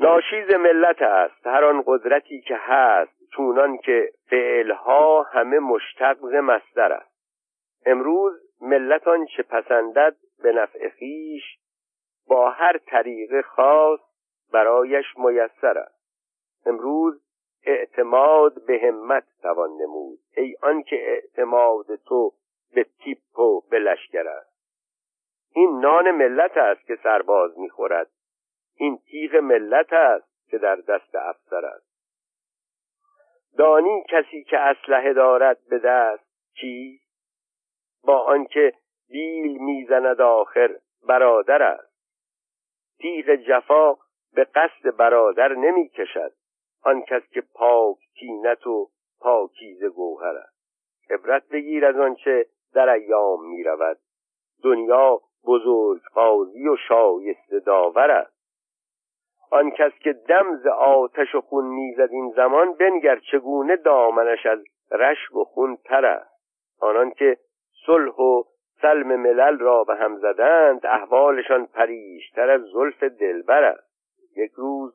ناشیز ملت است هر آن قدرتی که هست چونان که فعلها همه مشتق ز مصدر است. امروز ملت چه پسندد به نفع خویش با هر طریق خاص برایش میسر است. امروز اعتماد به همت توان نمود. ای آنکه اعتماد تو به تیپ و به لشکر است. این نان ملت است که سرباز می‌خورد. این تیغ ملت است که در دست افسر است. دانی کسی که اسلحه دارد به دست چی؟ با آنکه بیل می‌زند آخر برادر است. تیغ جفا به قصد برادر نمی‌کشد. آن کس که پاک تینت و پاکیز گوهر است. عبرت بگیر از آنچه در ایام می رود دنیا بزرگ قاضی و شایسته داور است. آن کس که دمز آتش و خون می‌زد این زمان بنگر چگونه دامنش از رشک و خون تر است؟ آنان که صلح و سلم ملل را به هم زدند احوالشان پریشتر از زلف دلبر است. یک روز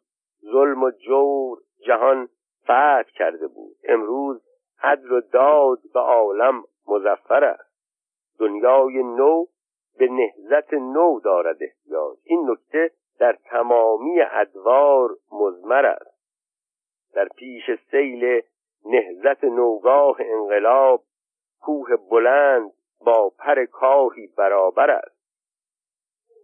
ظلم و جور جهان فتح کرده بود. امروز عدل و داد به عالم مزفر است. دنیای نو به نهزت نو دارد احتیاج. این نکته در تمامی ادوار مزمر است. در پیش سیل نهزت نوگاه انقلاب کوه بلند با پر کاهی برابر است.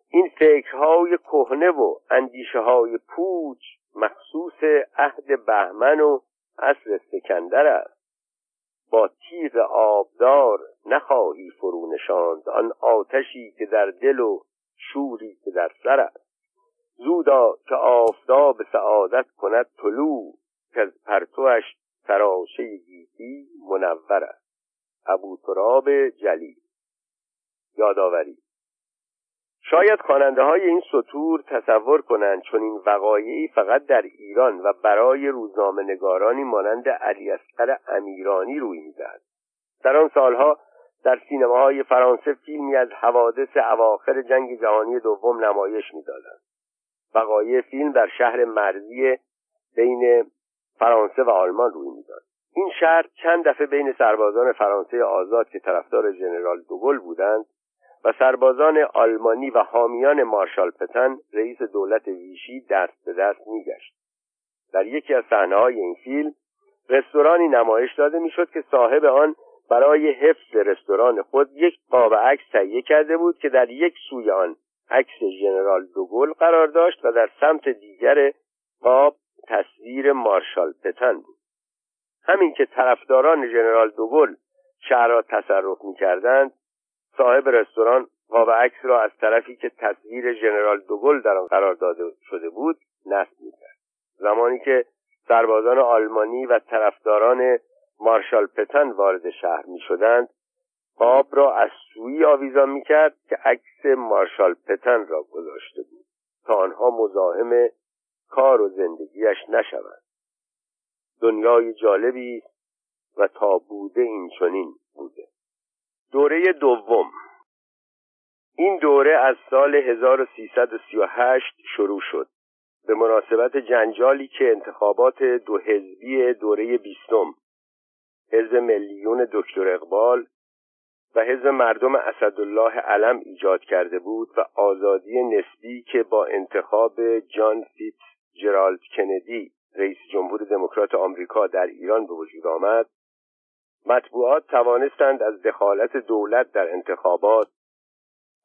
این فکرهای کهنه و اندیشه های پوچ مخصوص عهد بهمن و عصر سکندر است. با تیغ آبدار نخواهی فرو نشاند آن آتشی که در دل و شوری که در سر است. زودا که آفتاب سعادت کند طلوع که از پرتوش سراشه گیتی منور است. ابو تراب جلی یادآوری. شاید خواننده های این سطور تصور کنند چون این وقایعی فقط در ایران و برای روزنامه نگارانی مانند علی اصغر امیرانی روی می‌دهد. در آن سالها در سینماهای فرانسه فیلمی از حوادث اواخر جنگ جهانی دوم نمایش می‌دادند. وقایع فیلم در شهر مرزی بین فرانسه و آلمان روی می‌داد. این شهر چند دفعه بین سربازان فرانسه آزاد که طرفدار ژنرال دوگل بودند و سربازان آلمانی و حامیان مارشال پتن رئیس دولت ویشی دست به دست میگشت. در یکی از صحنه‌های این فیلم رستورانی نمایش داده می‌شد که صاحب آن برای حفظ رستوران خود یک قاب عکس تهیه کرده بود که در یک سوی آن عکس ژنرال دوگل قرار داشت و در سمت دیگر قاب تصویر مارشال پتن بود. همین که طرفداران ژنرال دوگل شهر را تصرف می‌کردند صاحب رستوران قاب عکس را از طرفی که تصویر ژنرال دوگل در آن قرار داده شده بود نصب می‌کرد. زمانی که سربازان آلمانی و طرفداران مارشال پتن وارد شهر می شدند آب را از سوی آویزان می کرد که عکس مارشال پتن را گذاشته بود تا آنها مزاحم کار و زندگیش نشوند. دنیای جالبی و تا بوده این چنین بوده. دوره دوم. این دوره از سال 1338 شروع شد. به مناسبت جنجالی که انتخابات دو حزبی دوره بیستم حزب ملیون دکتر اقبال و حزب مردم اسدالله علم ایجاد کرده بود و آزادی نسبی که با انتخاب جان فیت جرالد کندی رئیس جمهور دموکرات آمریکا در ایران به وجود آمد مطبوعات توانستند از دخالت دولت در انتخابات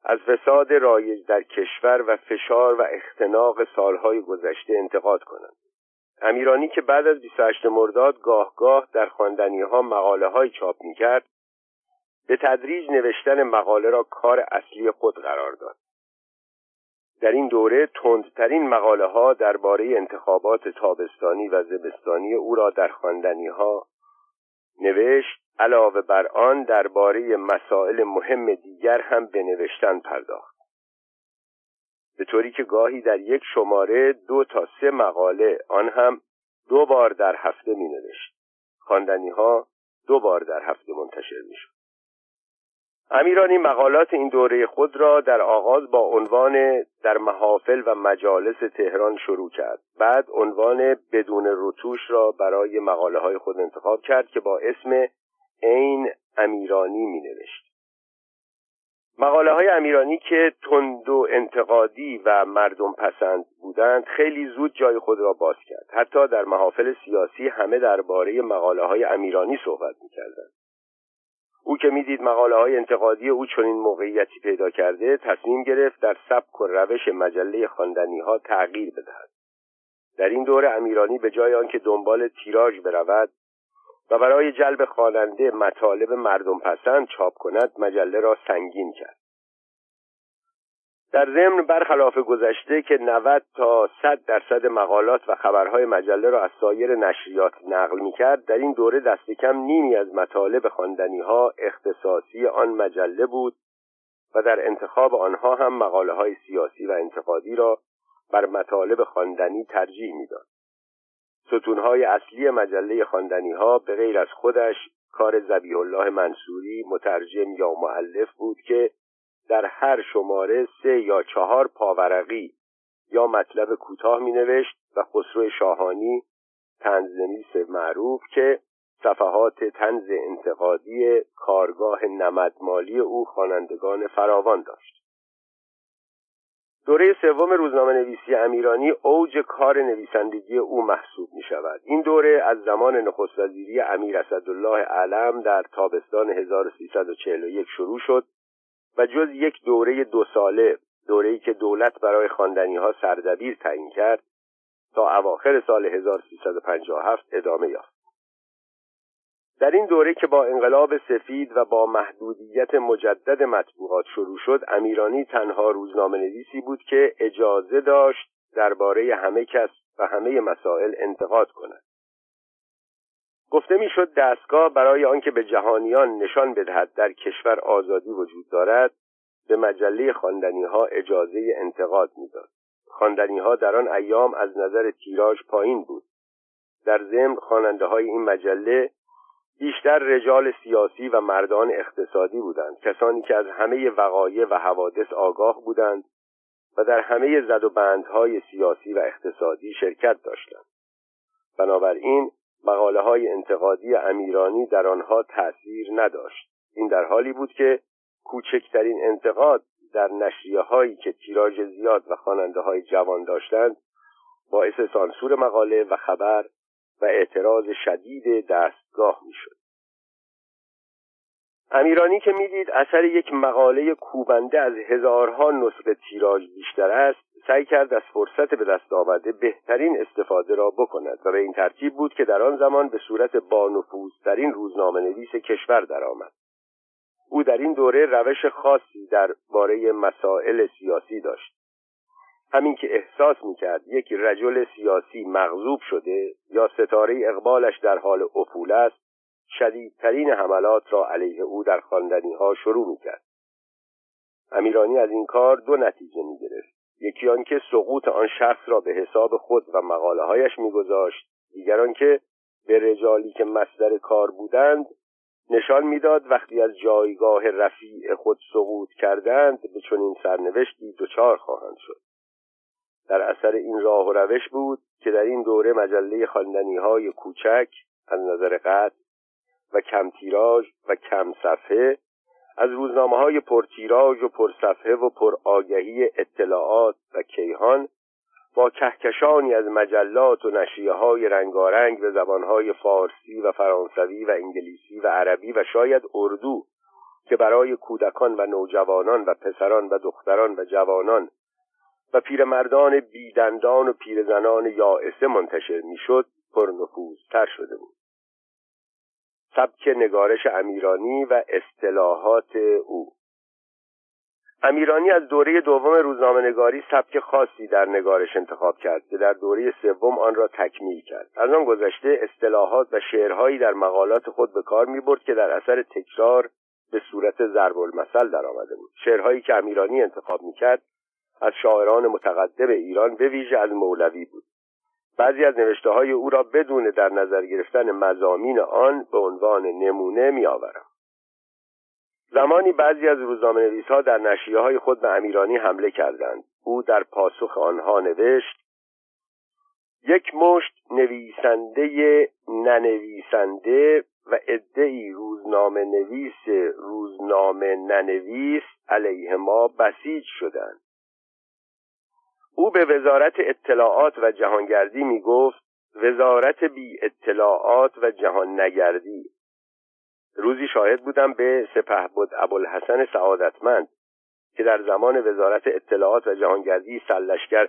از فساد رایج در کشور و فشار و اختناق سالهای گذشته انتقاد کنند. امیرانی که بعد از 28 مرداد گاه گاه در خواندنی ها مقاله های چاپ می کرد به تدریج نوشتن مقاله را کار اصلی خود قرار داد. در این دوره تندترین مقاله ها درباره انتخابات تابستانی و زمستانی او را در خواندنی ها نوشت علاوه بر آن درباره مسائل مهم دیگر هم به نوشتن پرداخت. به طوری که گاهی در یک شماره دو تا سه مقاله آن هم دو بار در هفته می نوشت خواندنی ها دو بار در هفته منتشر می شد امیرانی مقالات این دوره خود را در آغاز با عنوان در محافل و مجالس تهران شروع کرد. بعد عنوان بدون رتوش را برای مقاله های خود انتخاب کرد که با اسم عین امیرانی می نوشت مقاله های امیرانی که تند و انتقادی و مردم پسند بودند خیلی زود جای خود را باز کرد. حتی در محافل سیاسی همه درباره مقاله های امیرانی صحبت می کردند. او که می‌دید مقاله های انتقادی او چنین موقعیتی پیدا کرده تصمیم گرفت در سبک و روش مجله خواندنی ها تغییر بدهد. در این دوره امیرانی به جای آنکه دنبال تیراژ برود و برای جلب خواننده مطالب مردم پسند چاپ کند مجله را سنگین کرد. در ضمن برخلاف گذشته که 90 تا 100 درصد مقالات و خبرهای مجله را از سایر نشریات نقل می کرد در این دوره دست کم نیمی از مطالب خواندنی ها اختصاصی آن مجله بود و در انتخاب آنها هم مقاله های سیاسی و انتقادی را بر مطالب خواندنی ترجیح می‌داد. ستونهای اصلی مجله خواندنی ها به غیر از خودش کار زبیح الله منصوری مترجم یا معلف بود که در هر شماره سه یا چهار پاورقی یا مطلب کوتاه می نوشت و خسرو شاهانی تنزنویس معروف که صفحات تنز انتقادی کارگاه نمدمالی او خوانندگان فراوان داشت. دوره سوم روزنامه نویسی امیرانی اوج کار نویسندگی او محسوب می شود. این دوره از زمان نخست وزیری امیر اسدالله علم در تابستان 1341 شروع شد. و جز یک دوره دو ساله دوره‌ای که دولت برای خواندنی ها سردبیر تعیین کرد تا اواخر سال 1357 ادامه یافت. در این دوره که با انقلاب سفید و با محدودیت مجدد مطبوعات شروع شد امیرانی تنها روزنامه نویسی بود که اجازه داشت درباره همه کس و همه مسائل انتقاد کند. گفته می‌شد دستگاه برای آنکه به جهانیان نشان بدهد در کشور آزادی وجود دارد به مجله خواندنی ها اجازه انتقاد می‌داد. خواندنی ها در آن ایام از نظر تیراژ پایین بود. در ضمن خواننده های این مجله بیشتر رجال سیاسی و مردان اقتصادی بودند. کسانی که از همه وقایع و حوادث آگاه بودند و در همه زد و بندهای سیاسی و اقتصادی شرکت داشتند. بنابراین مقاله های انتقادی امیرانی در آنها تأثیر نداشت. این در حالی بود که کوچکترین انتقاد در نشریه هایی که تیراژ زیاد و خواننده های جوان داشتند باعث سانسور مقاله و خبر و اعتراض شدید دستگاه می‌شد. امیرانی که می‌دید اثر یک مقاله کوبنده از هزارها نسخه تیراژ بیشتر است سعی کرد از فرصت به دست آمده بهترین استفاده را بکند و به این ترتیب بود که در آن زمان به صورت بانفوذترین روزنامه نویس کشور درآمد. او در این دوره روش خاصی درباره مسائل سیاسی داشت. همین که احساس می‌کرد یک رجل سیاسی مغضوب شده یا ستاره اقبالش در حال افول است شدیدترین حملات را علیه او در خواندنی ها شروع می‌کرد. امیرانی از این کار دو نتیجه می‌گرفت. یکی آنکه سقوط آن شخص را به حساب خود و مقاله هایش میگذاشت. دیگر آنکه به رجالی که مصدر کار بودند نشان می‌داد وقتی از جایگاه رفیع خود سقوط کردند به چنین سرنوشتی دچار خواهند شد. در اثر این راه و روش بود که در این دوره مجله خواندنی های کوچک از نظر قطع و کم تیراژ و کم صفحه از روزنامه های پرتیراژ و پرصفحه و پرآگهی اطلاعات و کیهان با کهکشانی از مجلات و نشریه های رنگارنگ به زبانهای فارسی و فرانسوی و انگلیسی و عربی و شاید اردو که برای کودکان و نوجوانان و پسران و دختران و جوانان و پیرمردان بیدندان و پیرزنان یائسه منتشر می‌شد پرنفوذتر شده بود. سبک نگارش امیرانی و اصطلاحات او. امیرانی از دوره دوم روزنامه نگاری سبک خاصی در نگارش انتخاب کرد که در دوره سوم آن را تکمیل کرد. از آن گذشته اصطلاحات و شعرهایی در مقالات خود به کار می برد که در اثر تکرار به صورت ضرب المثل در آمده بود. شعرهایی که امیرانی انتخاب می کرد از شاعران متقدم ایران به ویژه از مولوی بود. بعضی از نوشته های او را بدون در نظر گرفتن مزامین آن به عنوان نمونه می آورم. زمانی بعضی از روزنامه نویس ها در نشریه های خود به امیرانی حمله کردند او در پاسخ آنها نوشت یک مشت نویسنده ننویسنده و عدهای روزنامه نویس روزنامه ننویس علیه ما بسیج شدند او به وزارت اطلاعات و جهانگردی می گفت وزارت بی اطلاعات و جهان نگردی روزی شاهد بودم به سپه بود ابوالحسن سعادتمند که در زمان وزارت اطلاعات و جهانگردی سلشگر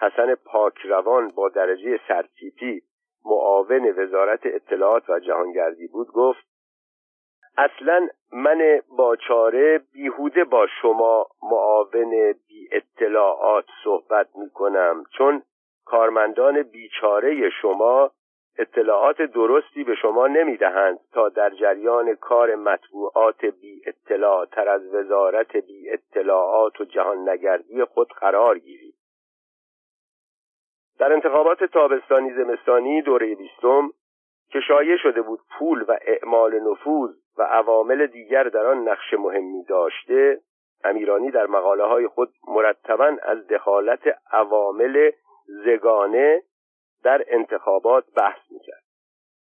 حسن پاکروان با درجه سرتیپی معاون وزارت اطلاعات و جهانگردی بود گفت اصلا من با چاره بیهوده با شما معاون بی اطلاعات صحبت می کنم چون کارمندان بیچاره شما اطلاعات درستی به شما نمی دهند تا در جریان کار مطبوعات بی اطلاع تر از وزارت بی اطلاعات و جهان نگردی خود قرار گیرید. در انتخابات تابستانی زمستانی دوره بیستم که شایع شده بود پول و اعمال نفوذ و عوامل دیگر در آن نقش مهمی داشته امیرانی در مقاله های خود مرتبا از دخالت عوامل زگانه در انتخابات بحث می‌کرد.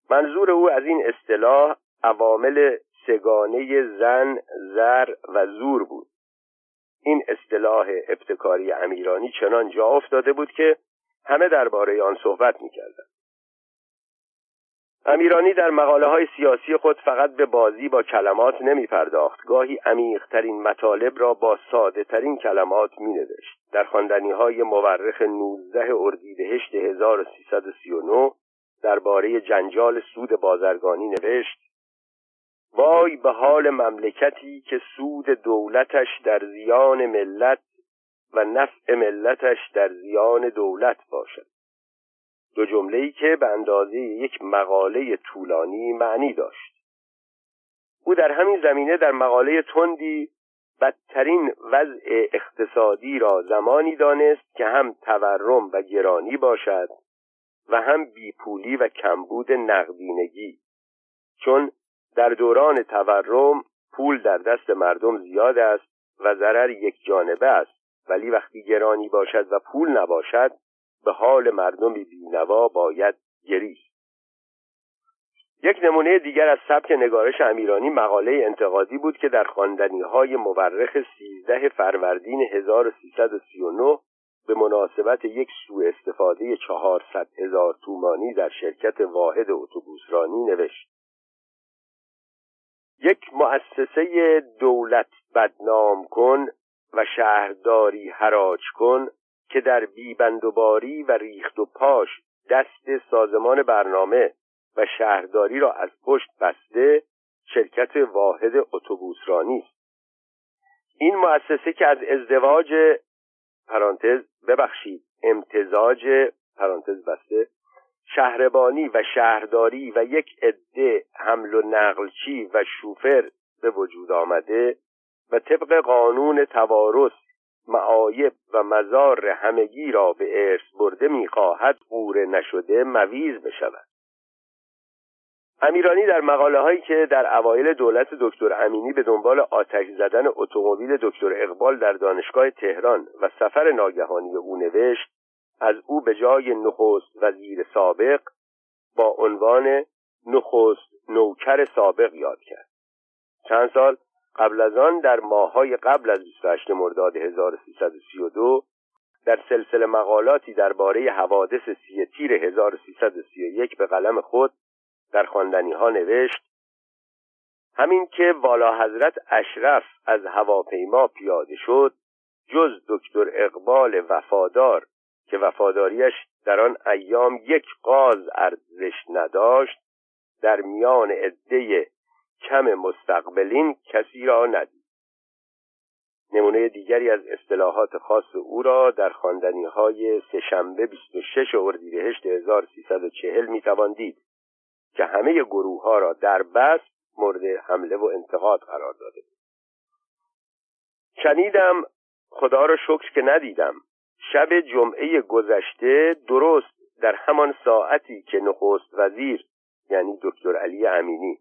منظور او از این اصطلاح عوامل سگانه زن، زر و زور بود. این اصطلاح ابتکاری امیرانی چنان جا افتاده بود که همه درباره آن صحبت می‌کردند. امیرانی در مقاله های سیاسی خود فقط به بازی با کلمات نمی پرداخت گاهی عمیقترین مطالب را با ساده ترین کلمات می نوشت در خواندنی های مورخ 19 اردیبهشت 1339 درباره جنجال سود بازرگانی نوشت وای به حال مملکتی که سود دولتش در زیان ملت و نفع ملتش در زیان دولت باشد. دو جمله ای که به اندازه یک مقاله طولانی معنی داشت. او در همین زمینه در مقاله تندی بدترین وضع اقتصادی را زمانی دانست که هم تورم و گرانی باشد و هم بیپولی و کمبود نقدینگی. چون در دوران تورم پول در دست مردم زیاد است و ضرر یک جانبه است ولی وقتی گرانی باشد و پول نباشد به حال مردمی بینوا باید گریست. یک نمونه دیگر از سبک نگارش امیرانی مقاله انتقادی بود که در خواندنی های مورخ 13 فروردین 1339 به مناسبت یک سوء استفاده 400 هزار تومانی در شرکت واحد اتوبوسرانی نوشت. یک مؤسسه دولت بدنام کن و شهرداری حراج کن که در بیبندوباری و ریخت و پاش دست سازمان برنامه و شهرداری را از پشت بسته شرکت واحد اتوبوسرانی است. این مؤسسه که از ازدواج پرانتز ببخشید امتزاج پرانتز بسته شهربانی و شهرداری و یک عده حمل و نقلچی و شوفر به وجود آمده و طبق قانون توارث معایب و مزار همگی را به ارث برده می‌خواهد قوره نشده مویز بشود. امیرانی در مقاله هایی که در اوایل دولت دکتر امینی به دنبال آتش زدن اتومبیل دکتر اقبال در دانشگاه تهران و سفر ناگهانی او نوشت از او به جای نخست وزیر سابق با عنوان نخست نوکر سابق یاد کرد. چند سال قبل از آن در ماههای قبل از 28 مرداد 1332 در سلسله مقالاتی درباره حوادث سی تیر 1331 به قلم خود در خواندنی ها نوشت همین که والا حضرت اشرف از هواپیما پیاده شد جز دکتر اقبال وفادار که وفاداریش در آن ایام یک قاز ارزش نداشت در میان عده کم مستقبلین کسی را ندید. نمونه دیگری از اصطلاحات خاص او را در خواندنی های سهشنبه 26 اردیبهشت 1340 می‌توان دید که همه گروه ها را در بس مورد حمله و انتقاد قرار داده بود. شنیدم خدا را شکر که ندیدم. شب جمعه گذشته درست در همان ساعتی که نخست وزیر یعنی دکتر علی امینی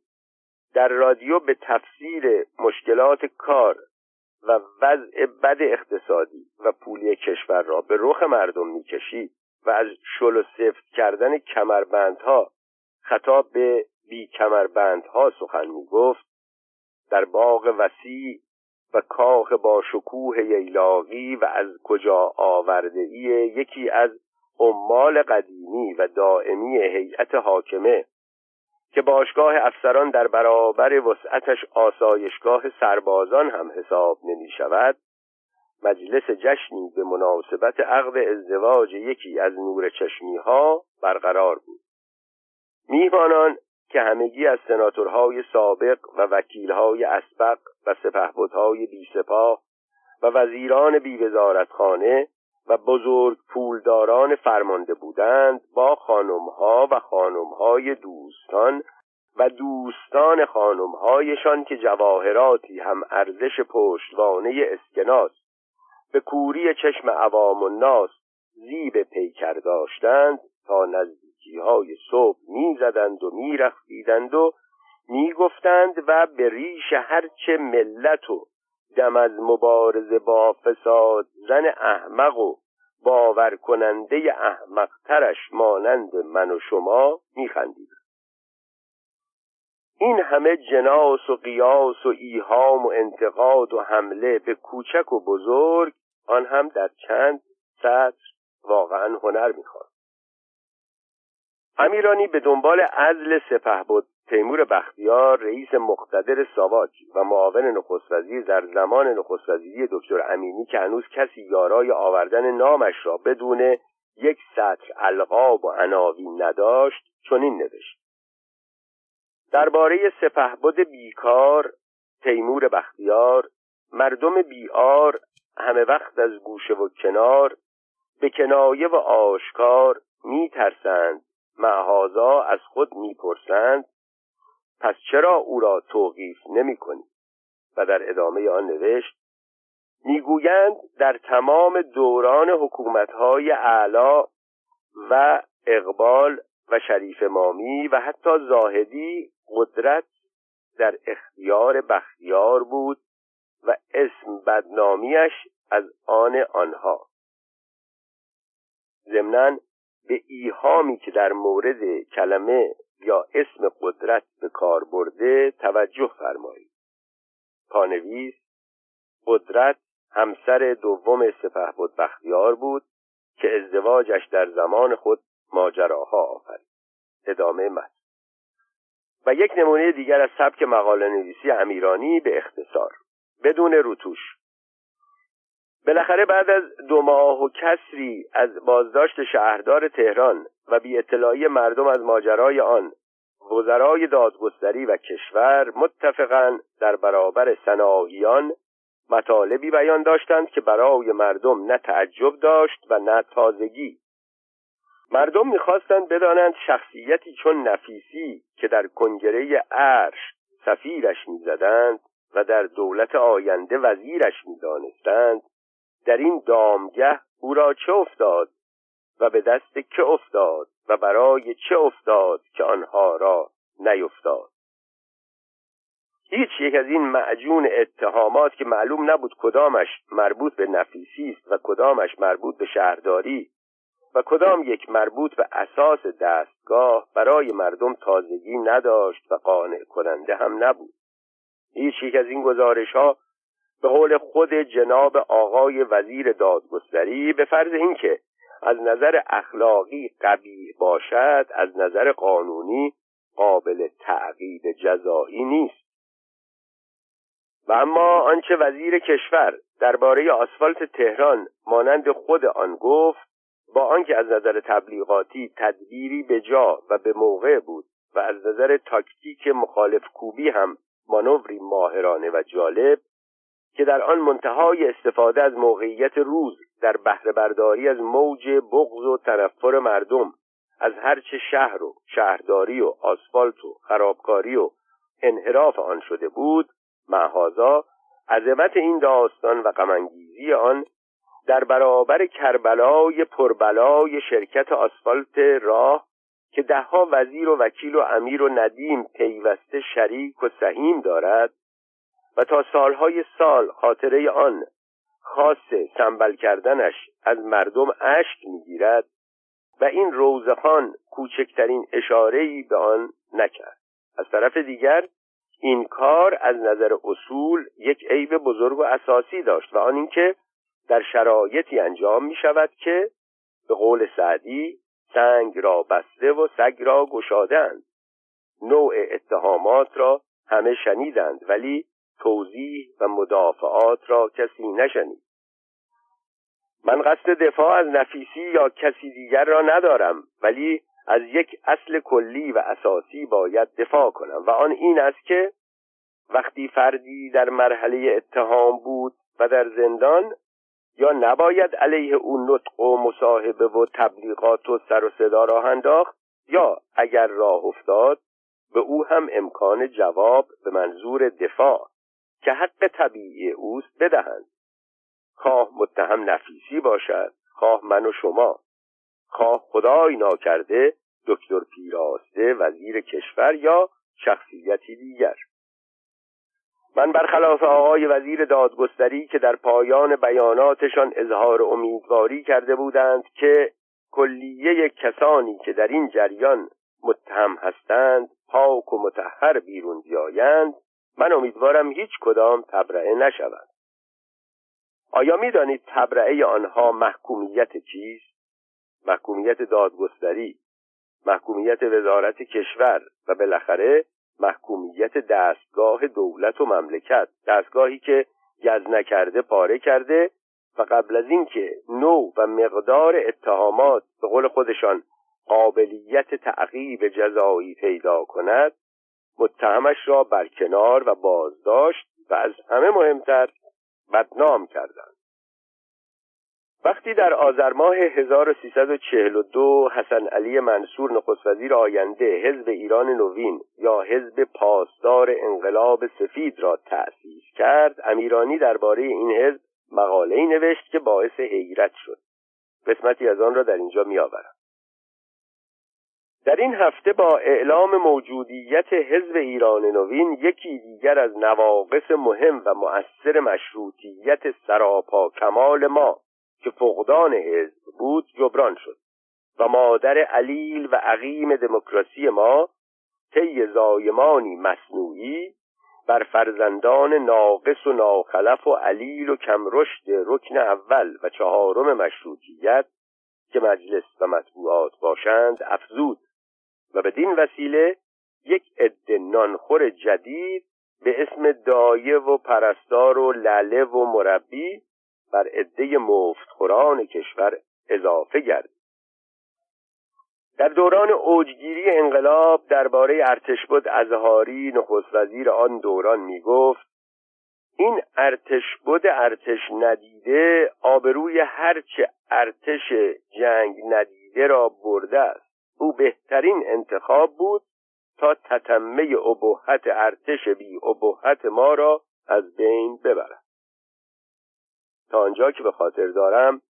در رادیو به تفسیر مشکلات کار و وضع بد اقتصادی و پولی کشور را به رخ مردم می‌کشید و از شل و سفت کردن کمربندها خطاب به بی کمربندها سخن می گفت در باغ وسیع و کاخ با شکوه ییلاقی و از کجا آورده ای یکی از عمال قدیمی و دائمی هیئت حاکمه که باشگاه افسران در برابر وسعتش آسایشگاه سربازان هم حساب نمی شود مجلس جشنی به مناسبت عقد ازدواج یکی از نور چشمی ها برقرار بود. میهمانان که همگی از سناتورهای سابق و وکیلهای اسبق و سپهبدهای بیسپاه و وزیران بیوزارتخانه و بزرگ پولداران فرمانده بودند با خانمها و خانمهای دوستان و دوستان خانمهایشان که جواهراتی هم ارزش پشتوانه اسکناس به کوری چشم عوام و ناس زیب پیکر داشتند تا نزدیکی های صبح می‌زدند و میرخیدند و می‌گفتند و به ریش هرچه ملت و دم از مبارزه با فساد زن احمق و باور کننده احمقترش مانند من و شما میخندید. این همه جناس و قیاس و ایهام و انتقاد و حمله به کوچک و بزرگ آن هم در چند سطر واقعا هنر می‌خواد امیرانی به دنبال عزل سپه بود. تیمور بختیار رئیس مقتدر ساواک و معاون نخست در زمان نخست وزیری دکتر امینی که هنوز کسی یارای آوردن نامش را بدون یک سطر القاب و عناوین نداشت چنین نوشت. درباره سپهبد بیکار تیمور بختیار مردم بیار همه وقت از گوشه و کنار به کنایه و آشکار میترسند معهازا از خود می‌پرسند پس چرا او را توقیف نمی کنی؟ و در ادامه آن نوشت می‌گویند در تمام دوران حکومتهای اعلا و اقبال و شریف مامی و حتی زاهدی قدرت در اختیار بختیار بود و اسم بدنامیش از آن آنها ضمنا به ایهامی که در مورد کلمه یا اسم قدرت به کار برده توجه فرمایید. پانویس قدرت همسر دوم سپه بود بختیار بود که ازدواجش در زمان خود ماجراها آفرید. ادامه متن. و یک نمونه دیگر از سبک مقاله نویسی امیرانی به اختصار. بدون روتوش بالاخره بعد از دو ماه و کسری از بازداشت شهردار تهران و بی اطلاعی مردم از ماجرای آن وزرای دادگستری و کشور متفقا در برابر سناهیان مطالبی بیان داشتند که برای مردم نه تعجب داشت و نه تازگی. مردم می‌خواستند بدانند شخصیتی چون نفیسی که در کنگره عرش سفیرش می‌زدند و در دولت آینده وزیرش می‌دانستند در این دامگه او را چه افتاد و به دست که افتاد و برای چه افتاد که آنها را نیفتاد؟ هیچ یک از این معجون اتهامات که معلوم نبود کدامش مربوط به نفیسی است و کدامش مربوط به شهرداری و کدام یک مربوط به اساس دستگاه برای مردم تازگی نداشت و قانع کننده هم نبود. هیچ یک از این گزارش ها به قول خود جناب آقای وزیر دادگستری به فرض اینکه از نظر اخلاقی قبیح باشد از نظر قانونی قابل تعقیب جزایی نیست. و اما آنچه وزیر کشور درباره آسفالت تهران مانند خود آن گفت با آنکه از نظر تبلیغاتی تدبیری به جا و به موقع بود و از نظر تاکتیک مخالف کوبی هم مانوری ماهرانه و جالب که در آن منتهای استفاده از موقعیت روز در بهره برداری از موج بغض و تنفر مردم از هرچه شهر و شهرداری و آسفالت و خرابکاری و انحراف آن شده بود معهازا عظمت این داستان و غمانگیزی آن در برابر کربلای پربلای شرکت آسفالت راه که دهها وزیر و وکیل و امیر و ندیم پیوسته شریک و سهیم دارد و تا سالهای سال خاطره آن خاص سنبل کردنش از مردم اشک می‌گیرد و این روزخان کوچکترین اشارهی به آن نکرد. از طرف دیگر این کار از نظر اصول یک عیب بزرگ و اساسی داشت و آن اینکه در شرایطی انجام می شود که به قول سعدی سنگ را بسته و سگ را گشادند نوع اتهامات را همه شنیدند ولی توضیح و مدافعات را کسی نشنید. من قصد دفاع از نفیسی یا کسی دیگر را ندارم ولی از یک اصل کلی و اساسی باید دفاع کنم و آن این است که وقتی فردی در مرحله اتهام بود و در زندان یا نباید علیه او نطق و مصاحبه و تبلیغات و سر و صدا راه انداخت یا اگر راه افتاد به او هم امکان جواب به منظور دفاع که حق طبیعی اوست بدهند خواه متهم نفیسی باشد خواه من و شما. خواه خدای ناکرده دکتر پیراسته وزیر کشور یا شخصیتی دیگر. من برخلاف آقای وزیر دادگستری که در پایان بیاناتشان اظهار امیدواری کرده بودند که کلیه کسانی که در این جریان متهم هستند پاک و متحر بیرون بیایند من امیدوارم هیچ کدام تبرئه نشوند. آیا می‌دانید تبرئه آنها محکومیت چیست؟ محکومیت دادگستری محکومیت وزارت کشور و بالاخره محکومیت دستگاه دولت و مملکت. دستگاهی که گز نکرده پاره کرده و قبل از اینکه نوع و مقدار اتهامات به قول خودشان قابلیت تعقیب جزایی پیدا کند متهمش را برکنار و بازداشت و از همه مهمتر بدنام کردند. وقتی در آذر ماه 1342 حسن علی منصور نخست وزیر آینده حزب ایران نوین یا حزب پاسدار انقلاب سفید را تأسیس کرد امیرانی درباره این حزب مقاله‌ای نوشت که باعث حیرت شد. قسمتی از آن را در اینجا میآورم. در این هفته با اعلام موجودیت حزب ایران نوین یکی دیگر از نواقص مهم و مؤثر مشروطیت سراپا کمال ما که فقدان حزب بود جبران شد و مادر علیل و عقیم دموکراسی ما طی زایمانی مصنوعی بر فرزندان ناقص و ناخلف و علیل و کمرشد رکن اول و چهارم مشروطیت که مجلس و مطبوعات باشند افزود. و بدین وسیله یک عده نانخور جدید به اسم دایه و پرستار و لله و مربی بر عده مفتخوران کشور اضافه گردید. در دوران اوجگیری انقلاب درباره ارتشبد ازهاری نخست وزیر آن دوران می گفت این ارتشبد ارتش ندیده آبروی هرچه ارتش جنگ ندیده را برده است. او بهترین انتخاب بود تا تتمه ابهت ارتش بی ابهت ما را از بین ببرد تا آنجا که به خاطر دارم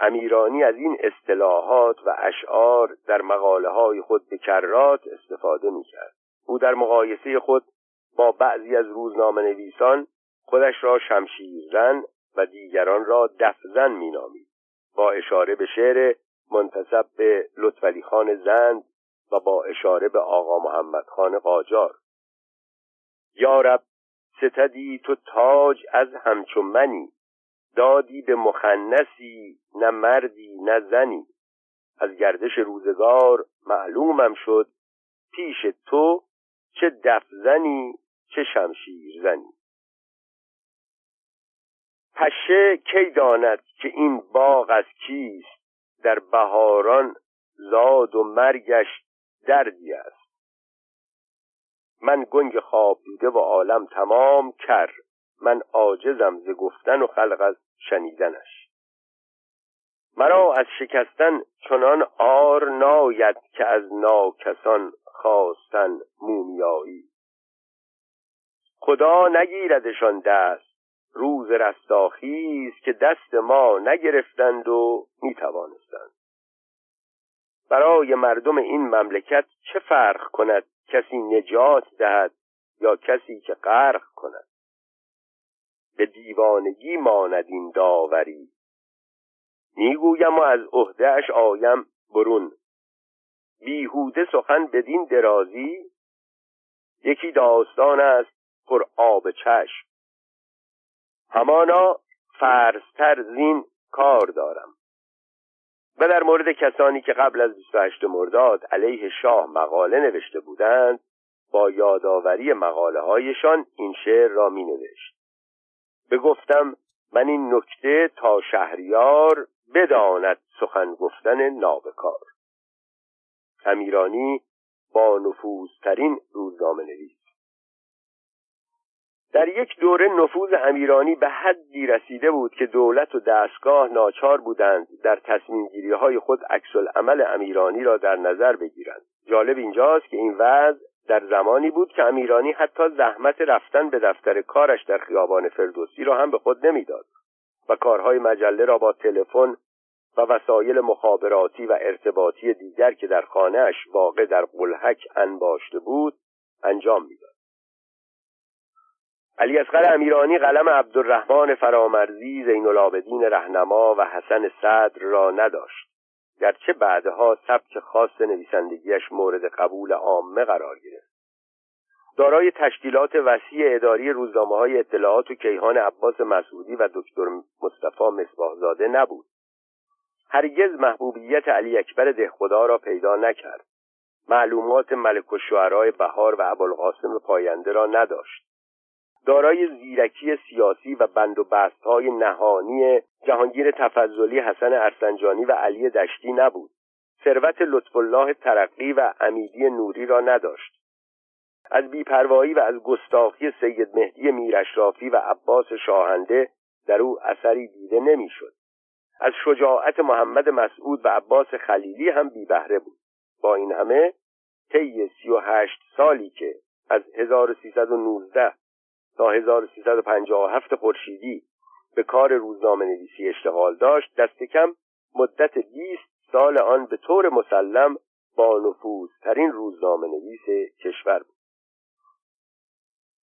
امیرانی از این اصطلاحات و اشعار در مقاله های خود به کرات استفاده می کرد. او در مقایسه خود با بعضی از روزنامه نویسان خودش را شمشیرزن و دیگران را دفزن می نامید. با اشاره به شعر منتصب به لطفلی خان زند و با اشاره به آقا محمد خان قاجار. یارب ستدی تو تاج از همچون منی دادی به مخنسی نه مردی نه زنی. از گردش روزگار معلومم شد پیش تو چه دف زنی چه شمشیر زنی. پشه کی داند که این باغ از کیست؟ در بهاران زاد و مرگش دردی است. من گنگ خواب دیده و عالم تمام کر. من عاجزم ز گفتن و خلق از شنیدنش. مرا از شکستن چنان آر ناید که از ناکسان خواستن مومیایی. خدا نگیردشان دست روز رستاخیز که دست ما نگرفتند و می‌توانستند. برای مردم این مملکت چه فرق کند کسی نجات دهد یا کسی که غرق کند؟ به دیوانگی ماند این داوری. می‌گویم و از عهدهاش آیم برون. بیهوده سخن بدین درازی یکی داستان است پر آب چشم. همانا فرستر زین کار دارم. و در مورد کسانی که قبل از 28 مرداد علیه شاه مقاله نوشته بودند با یادآوری مقاله هایشان این شعر را می نوشت بگفتم من این نکته تا شهریار بداند سخن گفتن نابکار. امیرانی با نفوذترین روزنامه نویس در یک دوره نفوذ امیرانی به حدی رسیده بود که دولت و دستگاه ناچار بودند در تصمیم گیری های خود عکس عمل امیرانی را در نظر بگیرند. جالب اینجاست که این وضع در زمانی بود که امیرانی حتی زحمت رفتن به دفتر کارش در خیابان فردوسی را هم به خود نمی‌داد و کارهای مجله را با تلفن و وسایل مخابراتی و ارتباطی دیگر که در خانهاش واقع در قلحک انباشته بود انجام می‌داد. علی اصغر امیرانی قلم عبدالرحمن فرامرزی زین العابدین رهنما و حسن صدر را نداشت. گرچه بعدها سبک خاص نویسندگیش مورد قبول عامه قرار گرفت. دارای تشکیلات وسیع اداری روزنامه های اطلاعات و کیهان عباس مسعودی و دکتر مصطفی مصباحزاده نبود. هرگز محبوبیت علی اکبر دهخدا را پیدا نکرد. معلومات ملک و بهار و ابوالقاسم پاینده را نداشت. دارای زیرکی سیاسی و بند و بست های نهانی جهانگیر تفضلی حسن ارسنجانی و علی دشتی نبود. ثروت لطف الله ترقی و امیدی نوری را نداشت. از بیپروایی و از گستاخی سید مهدی میرشرافی و عباس شاهنده در او اثری دیده نمی‌شد. از شجاعت محمد مسعود و عباس خلیلی هم بی بهره بود. با این همه طی سی و هشت سالی که از 1319 تا 1357 خورشیدی به کار روزنامه نویسی اشتغال داشت دست کم مدت 20 سال آن به طور مسلم با نفوذترین روزنامه نویس کشور بود.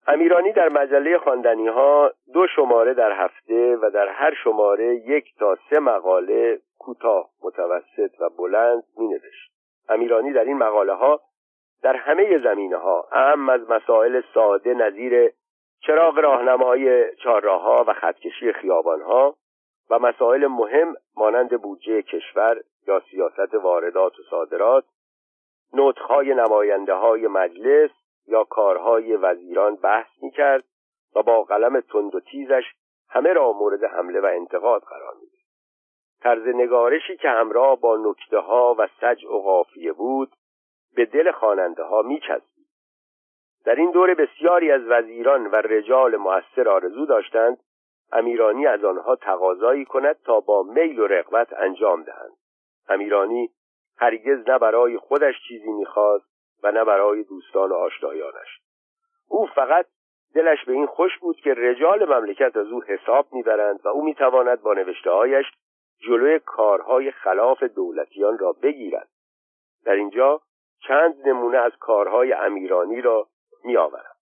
امیرانی در مجله خواندنی ها دو شماره در هفته و در هر شماره یک تا سه مقاله کوتاه متوسط و بلند می نوشت امیرانی در این مقاله ها در همه زمینه ها از مسائل ساده نظیر چراغ راهنمای چهارراهها و خطکشی خیابانها و مسائل مهم مانند بودجه کشور یا سیاست واردات و صادرات نطخهای نماینده های مجلس یا کارهای وزیران بحث می کرد و با قلم تند و تیزش همه را مورد حمله و انتقاد قرار می طرز نگارشی که همراه با نکته ها و سجع و قافیه بود به دل خواننده ها می در این دوره بسیاری از وزیران و رجال مؤثر آرزو داشتند امیرانی از آنها تقاضایی کند تا با میل و رغبت انجام دهند. امیرانی هرگز نه برای خودش چیزی می‌خواست و نه برای دوستان و آشنایانش. او فقط دلش به این خوش بود که رجال مملکت از او حساب می‌برند و او می‌تواند با نوشتههایش جلوی کارهای خلاف دولتیان را بگیرد. در اینجا چند نمونه از کارهای امیرانی را میآورم.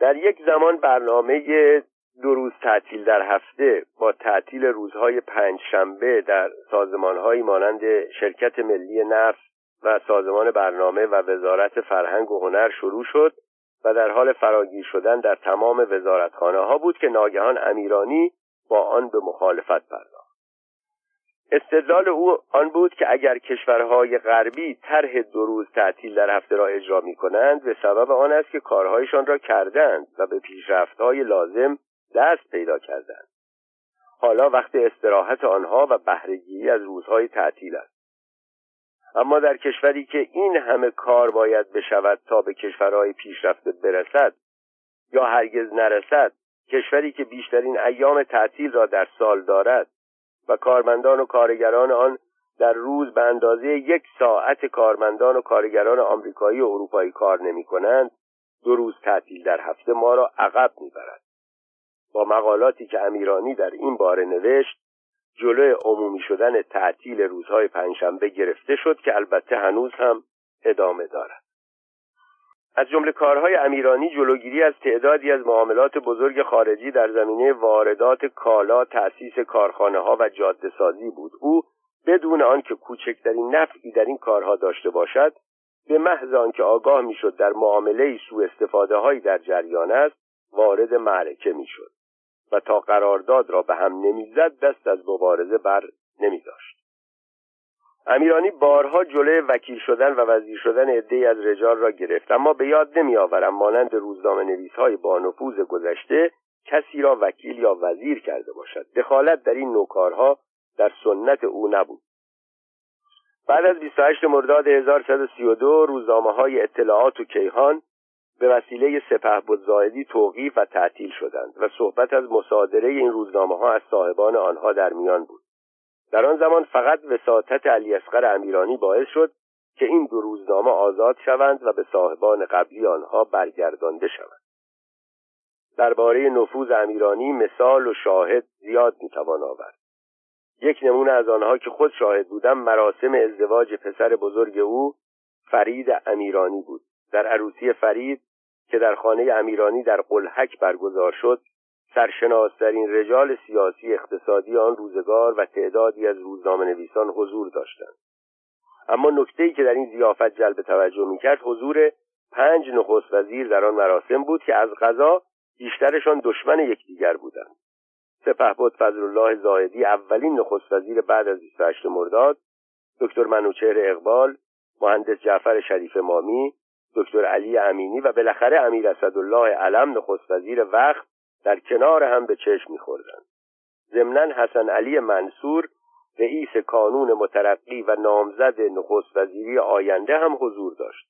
در یک زمان برنامه دو روز تعطیل در هفته با تعطیل روزهای پنج شنبه در سازمانهایی مانند شرکت ملی نفت و سازمان برنامه و وزارت فرهنگ و هنر شروع شد و در حال فراگیر شدن در تمام وزارتخانه ها بود که ناگهان امیرانی با آن به مخالفت پرداخت. استدلال او آن بود که اگر کشورهای غربی طرح دو روز تعطیل در هفته را اجرا می کنند به سبب آن است که کارهایشان را کردند و به پیشرفتهای لازم دست پیدا کردند. حالا وقت استراحت آنها و بهرهگیری از روزهای تعطیل است. اما در کشوری که این همه کار باید بشود تا به کشورهای پیشرفته برسد یا هرگز نرسد کشوری که بیشترین ایام تعطیل را در سال دارد و کارمندان و کارگران آن در روز به اندازه یک ساعت کارمندان و کارگران آمریکایی و اروپایی کار نمی کنند دو روز تعطیل در هفته ما را عقب می‌برد. با مقالاتی که امیرانی در این باره نوشت جلوی عمومی شدن تعطیل روزهای پنجشنبه گرفته شد که البته هنوز هم ادامه دارد. از جمله کارهای امیرانی جلوگیری از تعدادی از معاملات بزرگ خارجی در زمینه واردات کالا تأسیس کارخانه ها و جاده سازی بود. او بدون آنکه کوچکترین نفعی در این کارها داشته باشد به محض آنکه آگاه می‌شد در معامله سوء استفاده هایی در جریان است وارد معرکه می‌شد و تا قرارداد را به هم نمی‌زد دست از مبارزه بر نمیداشت. امیرانی بارها جلوی وکیل شدن و وزیر شدن عدهای از رجال را گرفت. اما به یاد نمیآورم مانند روزنامه نویس های با نفوذ گذشته کسی را وکیل یا وزیر کرده باشد. دخالت در این نوکارها در سنت او نبود. بعد از 28 مرداد 1132 روزنامه های اطلاعات و کیهان به وسیله سپه زایدی توقیف و تعطیل شدند و صحبت از مصادره این روزنامه ها از صاحبان آنها در میان بود. در آن زمان فقط وساطت علی اصغر امیرانی باعث شد که این دو روزنامه آزاد شوند و به صاحبان قبلی آنها برگردانده شوند. درباره نفوذ امیرانی مثال و شاهد زیاد می‌توان آورد. یک نمونه از آنها که خود شاهد بودم مراسم ازدواج پسر بزرگ او فرید امیرانی بود. در عروسی فرید که در خانه امیرانی در قلحک برگزار شد سرشناسترین رجال سیاسی اقتصادی آن روزگار و تعدادی از روزنامه نویسان حضور داشتند. اما نکته ای که در این زیافت جلب توجه می‌کرد حضور پنج نخست وزیر در آن مراسم بود که از غذا بیشترشان دشمن یکدیگر بودند. سپهبد فضل الله زاهدی اولین نخست وزیر بعد از 28 مرداد دکتر منوچهر اقبال مهندس جعفر شریف مامی دکتر علی امینی و بالاخره امیر اسدالله علم نخست وزیر وقت در کنار هم به چشم میخوردند ضمنا حسن علی منصور رئیس کانون مترقی و نامزد نخست وزیری آینده هم حضور داشت.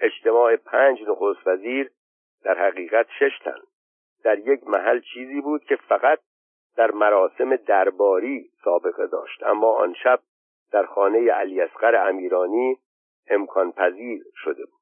اجتماع پنج نخست وزیر در حقیقت شش تن. در یک محل چیزی بود که فقط در مراسم درباری سابقه داشت اما آن شب در خانه علی اصغر امیرانی امکان پذیر شده بود.